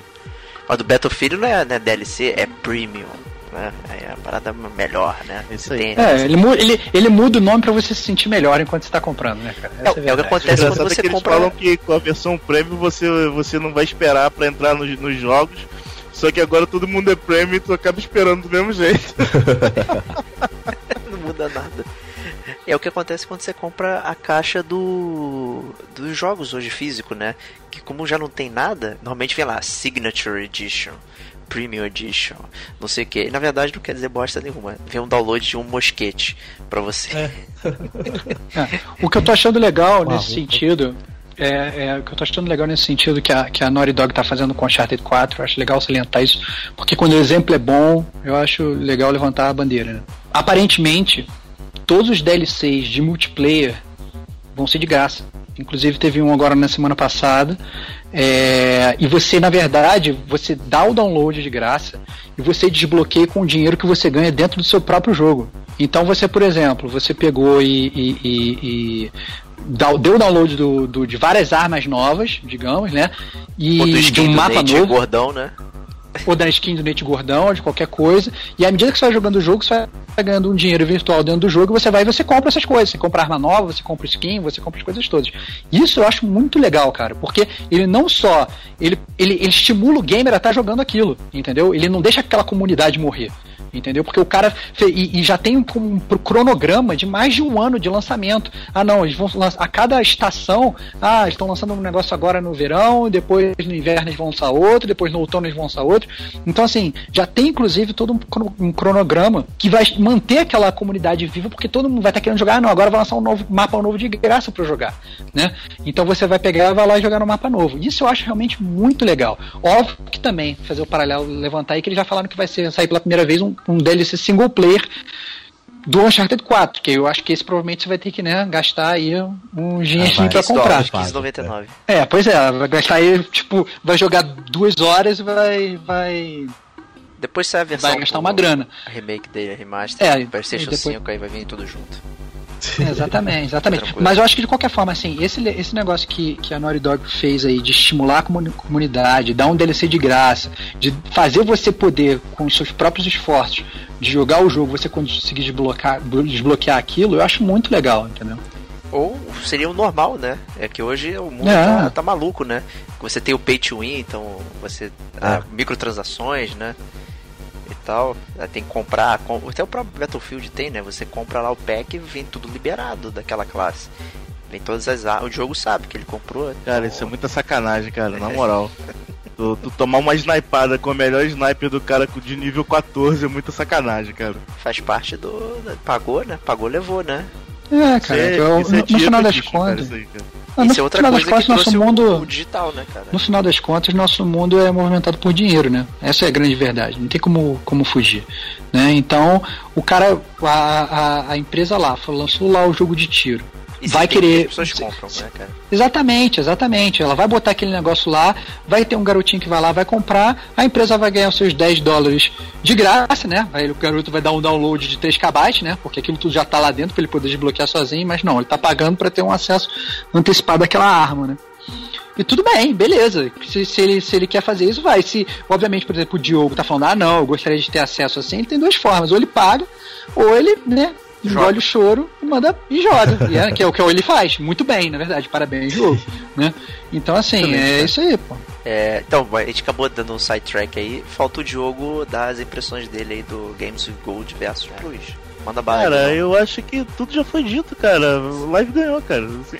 Mas do Battlefield não é, não é DLC, é Premium. Né? É a parada melhor, né? Isso aí. é, ele, muda, ele, ele muda o nome pra você se sentir melhor enquanto você tá comprando, né, cara? É, é, é, o que acontece quando você que compra. Eles falam que com a versão Premium você, você não vai esperar pra entrar nos, nos jogos. Só que agora todo mundo é Premium e tu acaba esperando do mesmo jeito. [LAUGHS] nada. É o que acontece quando você compra a caixa do dos jogos hoje físico, né? Que como já não tem nada, normalmente vem lá Signature Edition, Premium Edition, não sei o que. Na verdade não quer dizer bosta nenhuma. Vem um download de um mosquete para você. É. [LAUGHS] é. O que eu tô achando legal nesse sentido é, é, o que eu tô achando legal nesse sentido que a, que a Naughty Dog tá fazendo com Uncharted 4, eu acho legal salientar isso, porque quando o exemplo é bom, eu acho legal levantar a bandeira. Né? Aparentemente, todos os DLCs de multiplayer vão ser de graça. Inclusive teve um agora na semana passada. É, e você, na verdade, você dá o download de graça e você desbloqueia com o dinheiro que você ganha dentro do seu próprio jogo. Então você, por exemplo, você pegou e, e, e, e deu download do, do, de várias armas novas, digamos, né? E de um mapa novo. Gordão, né? ou da skin do Nate Gordão, ou de qualquer coisa. E à medida que você vai jogando o jogo, você vai ganhando um dinheiro virtual dentro do jogo, você vai e você compra essas coisas. Você compra arma nova, você compra skin, você compra as coisas todas. Isso eu acho muito legal, cara, porque ele não só ele, ele, ele estimula o gamer a estar tá jogando aquilo, entendeu? Ele não deixa aquela comunidade morrer entendeu? Porque o cara e, e, já tem um, um, cronograma de mais de um ano de lançamento. Ah, não, eles vão lançar a cada estação. Ah, estão lançando um negócio agora no verão, depois no inverno eles vão lançar outro, depois no outono eles vão lançar outro. Então, assim, já tem inclusive todo um, um cronograma que vai manter aquela comunidade viva, porque todo mundo vai estar tá querendo jogar. Ah, não, agora vai lançar um novo mapa novo de graça para jogar, né? Então você vai pegar, vai lá e jogar no mapa novo. Isso eu acho realmente muito legal. Óbvio que também fazer o paralelo levantar aí que eles já falaram que vai ser sair pela primeira vez um, um DLC single player do Uncharted 4, que eu acho que esse provavelmente você vai ter que né, gastar aí um dinheiro ah, pra comprar. 15,99. É, pois é, vai gastar aí, tipo, vai jogar duas horas e vai. vai depois sai a versão. Vai gastar uma grana. A remake dele, a remaster, é, PlayStation depois... 5, aí vai vir tudo junto. [LAUGHS] Exatamente, exatamente. Mas eu acho que de qualquer forma, assim, esse, esse negócio que, que a Naughty Dog fez aí de estimular a comunidade, dar um DLC de graça, de fazer você poder, com os seus próprios esforços, de jogar o jogo, você conseguir desbloquear, desbloquear aquilo, eu acho muito legal, entendeu? Ou seria o normal, né? É que hoje o mundo É. tá, tá maluco, né? Você tem o pay to win, então você. ah, É. microtransações, né? Tal. Aí Tem que comprar. com- Até o próprio Battlefield tem, né? Você compra lá o pack e vem tudo liberado daquela classe. Vem todas as armas. O jogo sabe que ele comprou. Cara, então- isso é muita sacanagem, cara, na moral. Tu, tu tomar uma snipada com o melhor sniper do cara de nível 14 é muita sacanagem, cara. Faz parte do. Pagou, né? Pagou, levou, né? É, cara, Isso é- eu- isso é no, no final das contas. Ah, no Isso é outra final das coisa que contas, nosso trouxe o- mundo. o digital, né, cara? No final das contas, nosso mundo é movimentado por dinheiro, né? Essa é a grande verdade. Não tem como, como fugir. Né? Então, o cara, a, a, a empresa lá, falou- lançou lá o jogo de tiro. Vai querer- As pessoas compram, né, cara? Exatamente, exatamente. Ela vai botar aquele negócio lá, vai ter um garotinho que vai lá, vai comprar, a empresa vai ganhar os seus 10 dólares de graça, né? Aí o garoto vai dar um download de 3 KB, né? Porque aquilo tudo já tá lá dentro para ele poder desbloquear sozinho, mas não, ele tá pagando para ter um acesso antecipado àquela arma, né? E tudo bem, beleza. Se, se ele, se ele quer fazer isso, vai. Se, obviamente, por exemplo, o Diogo tá falando, ah, não, eu gostaria de ter acesso assim, ele tem duas formas. Ou ele paga, ou ele, né, engole o choro e manda e joga. E [LAUGHS] é, que é o que ele faz. Muito bem, na verdade. Parabéns, Diogo. né? Então, assim, é isso aí, pô. É, então, a gente acabou dando um sidetrack aí. Falta o Diogo das impressões dele aí do Games with Gold versus Plus. Manda bala. Cara, Diogo. eu acho que tudo já foi dito, cara. O Live ganhou, cara. Assim.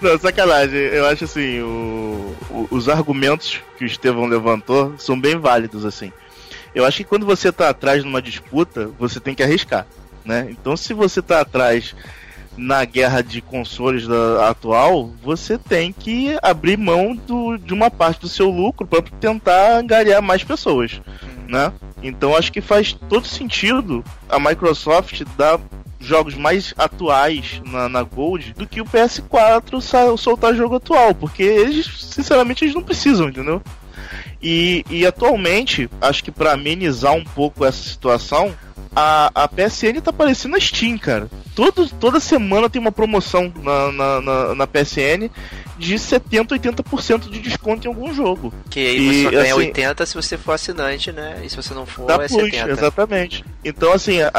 Não, sacanagem. Eu acho assim, o- o- os argumentos que o Estevão levantou são bem válidos, assim. Eu acho que quando você tá atrás numa disputa, você tem que arriscar, né? Então se você tá atrás na guerra de consoles da, atual, você tem que abrir mão do- de uma parte do seu lucro para tentar angariar mais pessoas, né? Então acho que faz todo sentido a Microsoft dar jogos mais atuais na, na Gold do que o PS4 sa- soltar jogo atual, porque eles, sinceramente, eles não precisam, entendeu? E, e atualmente, acho que para amenizar um pouco essa situação, a, a PSN tá parecendo a Steam, cara. Todo, toda semana tem uma promoção na, na, na, na PSN de 70, 80% de desconto em algum jogo. Que aí você E, só ganha assim, 80 se você for assinante, né? E se você não for, é Plus, 70. exatamente. Então, assim, a,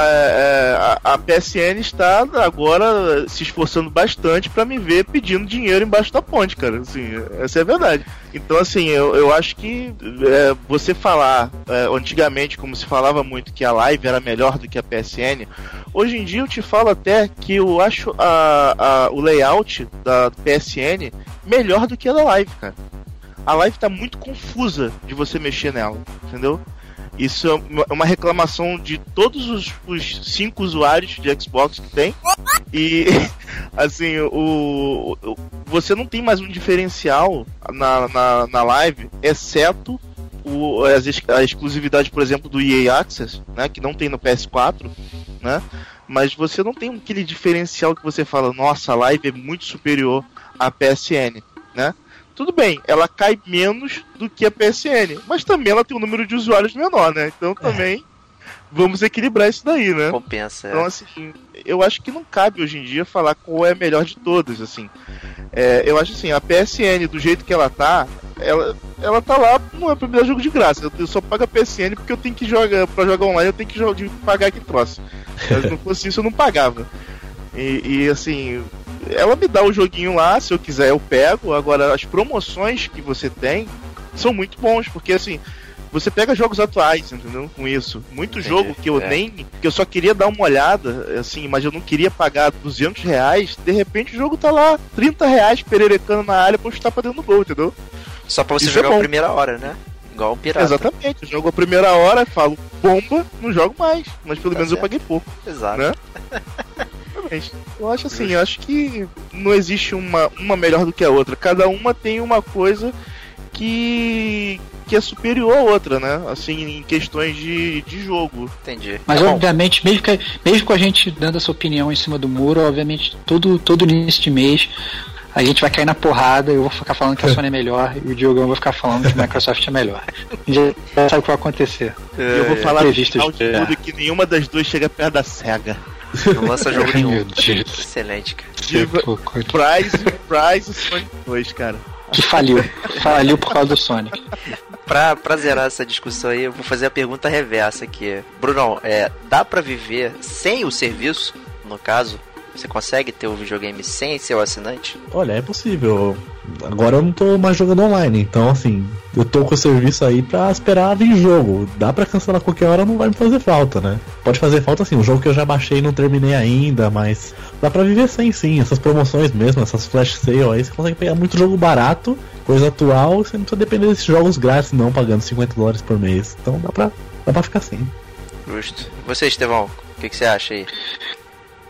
a, a PSN está agora se esforçando bastante para me ver pedindo dinheiro embaixo da ponte, cara. Assim, essa é a verdade. Então, assim, eu, eu acho que é, você falar é, antigamente, como se falava muito que a Live era melhor do que a PSN, hoje em dia eu te falo até que eu acho a, a, o layout da PSN melhor do que a da Live, cara. A Live tá muito confusa de você mexer nela, entendeu? Isso é uma- uma reclamação de todos os, os cinco usuários de Xbox que tem. E, [LAUGHS] assim, o, o- você não tem mais um diferencial na, na, na live, exceto o, as a exclusividade, por exemplo, do EA Access, né, que não tem no PS4, né? Mas você não tem aquele diferencial que você fala, nossa, a live é muito superior à PSN, né? Tudo bem, ela cai menos do que a PSN, mas também ela tem um número de usuários menor, né? Então também vamos equilibrar isso daí, né? Compensa. Então, é. assim, eu acho que não cabe hoje em dia falar qual é a melhor de todas, assim. É, eu acho assim, a PSN, do jeito que ela tá, ela, ela tá lá, não é pra me dar jogo de graça. Eu, eu só pago a PSN porque eu tenho que jogar, pra jogar online eu tenho que jo- de pagar que troço. Se não fosse isso, eu não pagava. E, e, assim, ela me dá o joguinho lá, se eu quiser eu pego. Agora, as promoções que você tem são muito bons, porque assim, você pega jogos atuais, entendeu? Com isso. Muito Entendi, jogo que eu é. nem. que eu só queria dar uma olhada, assim, mas eu não queria pagar 200 reais. De repente o jogo tá lá, 30 reais, pererecando na área pra eu chutar pra dentro do gol, entendeu? Só pra você Isso é jogar a bom. primeira hora, né? Igual o pirata. Exatamente. Eu jogo a primeira hora, falo bomba, não jogo mais. Mas pelo Tá menos eu certo. paguei pouco. Exato. Né? [LAUGHS] Exatamente. Eu acho assim, eu acho que não existe uma, uma melhor do que a outra. Cada uma tem uma coisa que, que é superior à outra, né? Assim, em questões de, de jogo. Entendi. Mas Tá obviamente, mesmo, que, mesmo com a gente dando essa opinião em cima do muro, obviamente, todo, todo início de mês a gente vai cair na porrada, eu vou ficar falando que a Sony é melhor e o Diogão vai ficar falando que a Microsoft é melhor. A gente já sabe o que vai acontecer. E eu vou É, falar de tudo que nenhuma das duas chega perto da SEGA. Não lança jogo meu nenhum. Deus. Excelente, cara. Prize, Prize Sonic 2, cara. Que faliu. Faliu por causa do Sonic. Pra, pra zerar essa discussão aí, eu vou fazer a pergunta reversa aqui. Brunão, é, dá pra viver sem o serviço? no caso, você consegue ter o videogame sem ser o assinante? Olha, é possível. Agora eu não tô mais jogando online, então assim, eu tô com o serviço aí pra esperar vir jogo. Dá pra cancelar qualquer hora, não vai me fazer falta, né? Pode fazer falta assim, um jogo que eu já baixei e não terminei ainda, mas dá pra viver sem sim. Essas promoções mesmo, essas flash sale aí, você consegue pegar muito jogo barato, coisa atual, você não precisa depender desses jogos grátis não, pagando 50 dólares por mês. Então dá pra, dá pra ficar assim. Justo. Você, Estevão, o que, que você acha aí?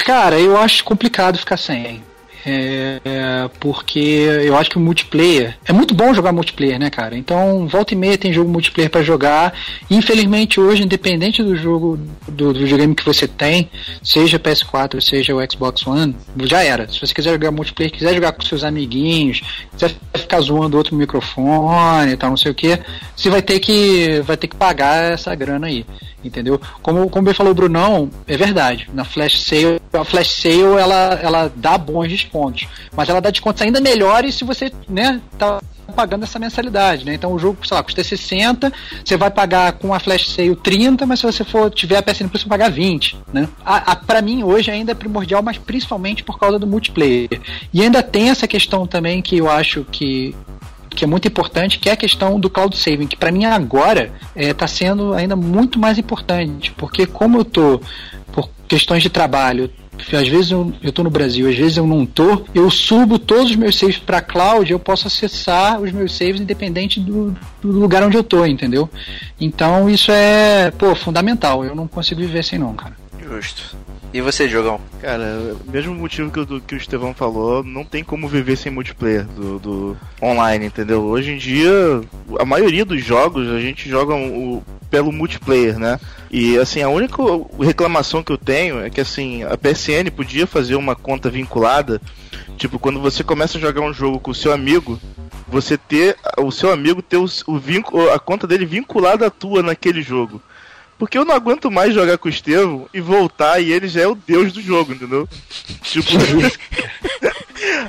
Cara, eu acho complicado ficar sem. É, é, porque eu acho que o multiplayer é muito bom jogar multiplayer, né, cara? Então, volta e meia tem jogo multiplayer para jogar. Infelizmente, hoje, independente do jogo do, do videogame que você tem, seja PS4, seja o Xbox One, já era. Se você quiser jogar multiplayer, quiser jogar com seus amiguinhos, quiser ficar zoando outro microfone e tal, não sei o que, você vai ter que vai ter que pagar essa grana aí entendeu? Como, como bem falou o Brunão, é verdade. Na Flash Sale, a Flash Sale ela, ela dá bons descontos, mas ela dá descontos ainda melhores se você, né, tá pagando essa mensalidade, né? Então o jogo, sei lá, custa 60, você vai pagar com a Flash Sale 30, mas se você for tiver a PSN Plus, você vai pagar 20, né? A, a, pra mim, hoje ainda é primordial, mas principalmente por causa do multiplayer. E ainda tem essa questão também que eu acho que que é muito importante, que é a questão do cloud saving, que para mim agora está é, sendo ainda muito mais importante, porque como eu tô por questões de trabalho, às vezes eu, tô no Brasil, às vezes eu não tô, eu subo todos os meus saves para cloud, eu posso acessar os meus saves independente do, do, lugar onde eu tô, entendeu? Então isso é, pô, fundamental. Eu não consigo viver sem não, cara. Justo. E você, Jogão? Cara, mesmo motivo que, o, que o Estevão falou, não tem como viver sem multiplayer do, do online, entendeu? Hoje em dia, a maioria dos jogos a gente joga o, pelo multiplayer, né? E assim, a única reclamação que eu tenho é que assim, a PSN podia fazer uma conta vinculada, tipo, quando você começa a jogar um jogo com o seu amigo, você ter o seu amigo ter o, o a conta dele vinculada à tua naquele jogo. Porque eu não aguento mais jogar com o Estevão e voltar e ele já é o deus do jogo, entendeu? Tipo,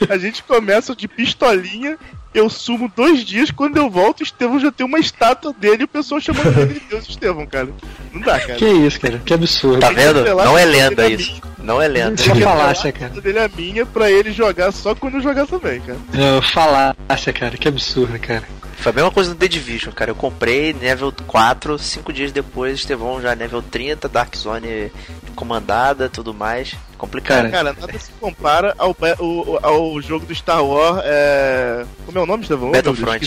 a gente [LAUGHS] começa de pistolinha, eu sumo dois dias, quando eu volto, o Estevão já tem uma estátua dele e o pessoal chamando ele de Deus Estevão, cara. Não dá, cara. Que isso, cara, que absurdo. Tá vendo? Não é lenda isso. Não é lenda. É falácia, cara. A dele é minha pra ele jogar só quando eu jogar também, cara. Não, falácia, cara, que absurdo, cara. Foi a mesma coisa no The Division, cara. Eu comprei level 4, 5 dias depois, Estevão já level 30, Dark Zone comandada, tudo mais. Complicado. Cara, cara nada se compara ao, ao, ao jogo do Star Wars. É... Como é o nome, Estevão? Battlefront.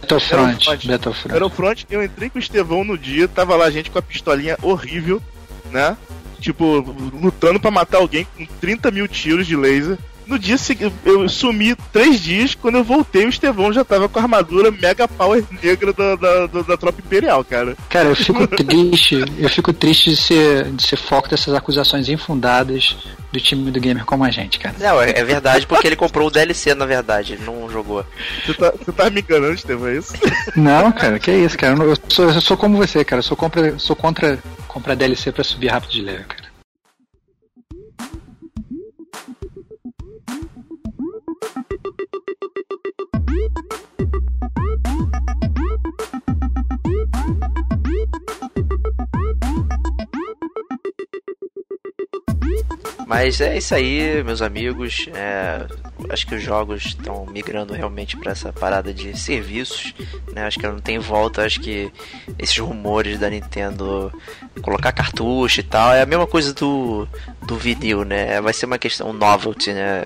Battlefront. Battlefront. Battlefront. Eu entrei com o Estevão no dia, tava lá a gente com a pistolinha horrível, né? Tipo, lutando para matar alguém com 30 mil tiros de laser. No dia seguinte, eu sumi três dias. Quando eu voltei, o Estevão já tava com a armadura mega power negra da, da, da, da tropa imperial, cara. Cara, eu fico [LAUGHS] triste. Eu fico triste de ser, de ser foco dessas acusações infundadas do time do gamer como a gente, cara. Não, é, é verdade porque ele comprou o DLC, na verdade, ele não jogou. Você tá, você tá me enganando, Estevão, é isso? [LAUGHS] Não, cara, que é isso, cara. Eu sou, eu sou como você, cara. Eu sou contra, sou contra comprar DLC pra subir rápido de level, cara. Mas é isso aí, meus amigos. É, acho que os jogos estão migrando realmente para essa parada de serviços. Né? Acho que não tem volta. Acho que esses rumores da Nintendo colocar cartucho e tal é a mesma coisa do, do vinil, né? Vai ser uma questão novelty, né?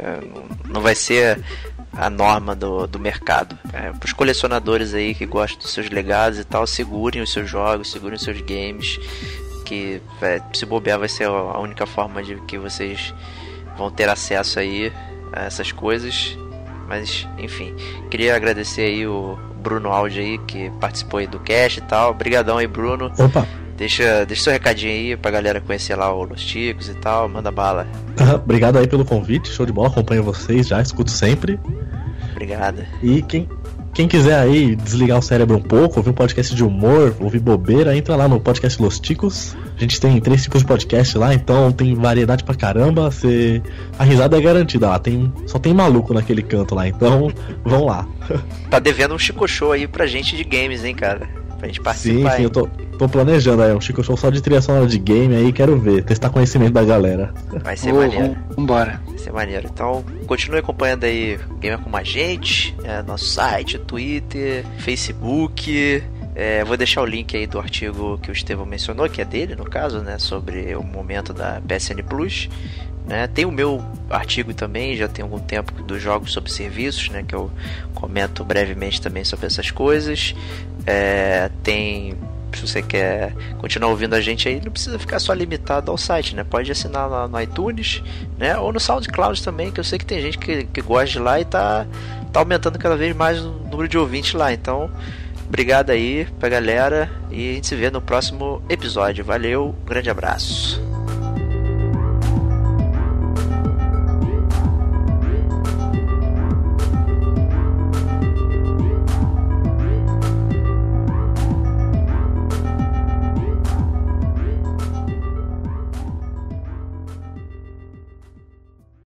Não vai ser a norma do, do mercado. É, para os colecionadores aí que gostam dos seus legados e tal, segurem os seus jogos, segurem os seus games que é, se bobear vai ser a única forma de que vocês vão ter acesso aí a essas coisas. Mas enfim, queria agradecer aí o Bruno Aldi aí que participou aí do cast e tal. Obrigadão aí, Bruno. Opa. Deixa, deixa seu recadinho aí pra galera conhecer lá o Los Ticos e tal. Manda bala. Obrigado aí pelo convite, show de bola. Acompanho vocês já, escuto sempre. Obrigado. E quem, quem quiser aí desligar o cérebro um pouco, ouvir um podcast de humor, ouvir bobeira, entra lá no podcast Los Ticos. A gente tem três tipos de podcast lá, então tem variedade pra caramba. A risada é garantida lá, tem... só tem maluco naquele canto lá, então vão lá. Tá devendo um Chico Show aí pra gente de games, hein, cara? Pra gente participar. Sim, sim, eu tô, Tô planejando aí, um Chico Show só de trilha sonora de game aí, quero ver, testar conhecimento da galera. Vai ser Ô, maneiro. Vambora. Vai ser maneiro. Então, continue acompanhando aí Gamer com a gente, é, nosso site, Twitter, Facebook. É, vou deixar o link aí do artigo que o Estevão mencionou, que é dele, no caso, né? Sobre o momento da PSN Plus. Né? Tem o meu artigo também, já tem algum tempo, dos jogos sobre serviços, né? Que eu comento brevemente também sobre essas coisas. É, tem se você quer continuar ouvindo a gente aí, não precisa ficar só limitado ao site, né? Pode assinar lá no iTunes, né? Ou no SoundCloud também, que eu sei que tem gente que, que gosta de lá e tá, tá aumentando cada vez mais o número de ouvintes lá. Então, obrigado aí pra galera e a gente se vê no próximo episódio. Valeu, um grande abraço.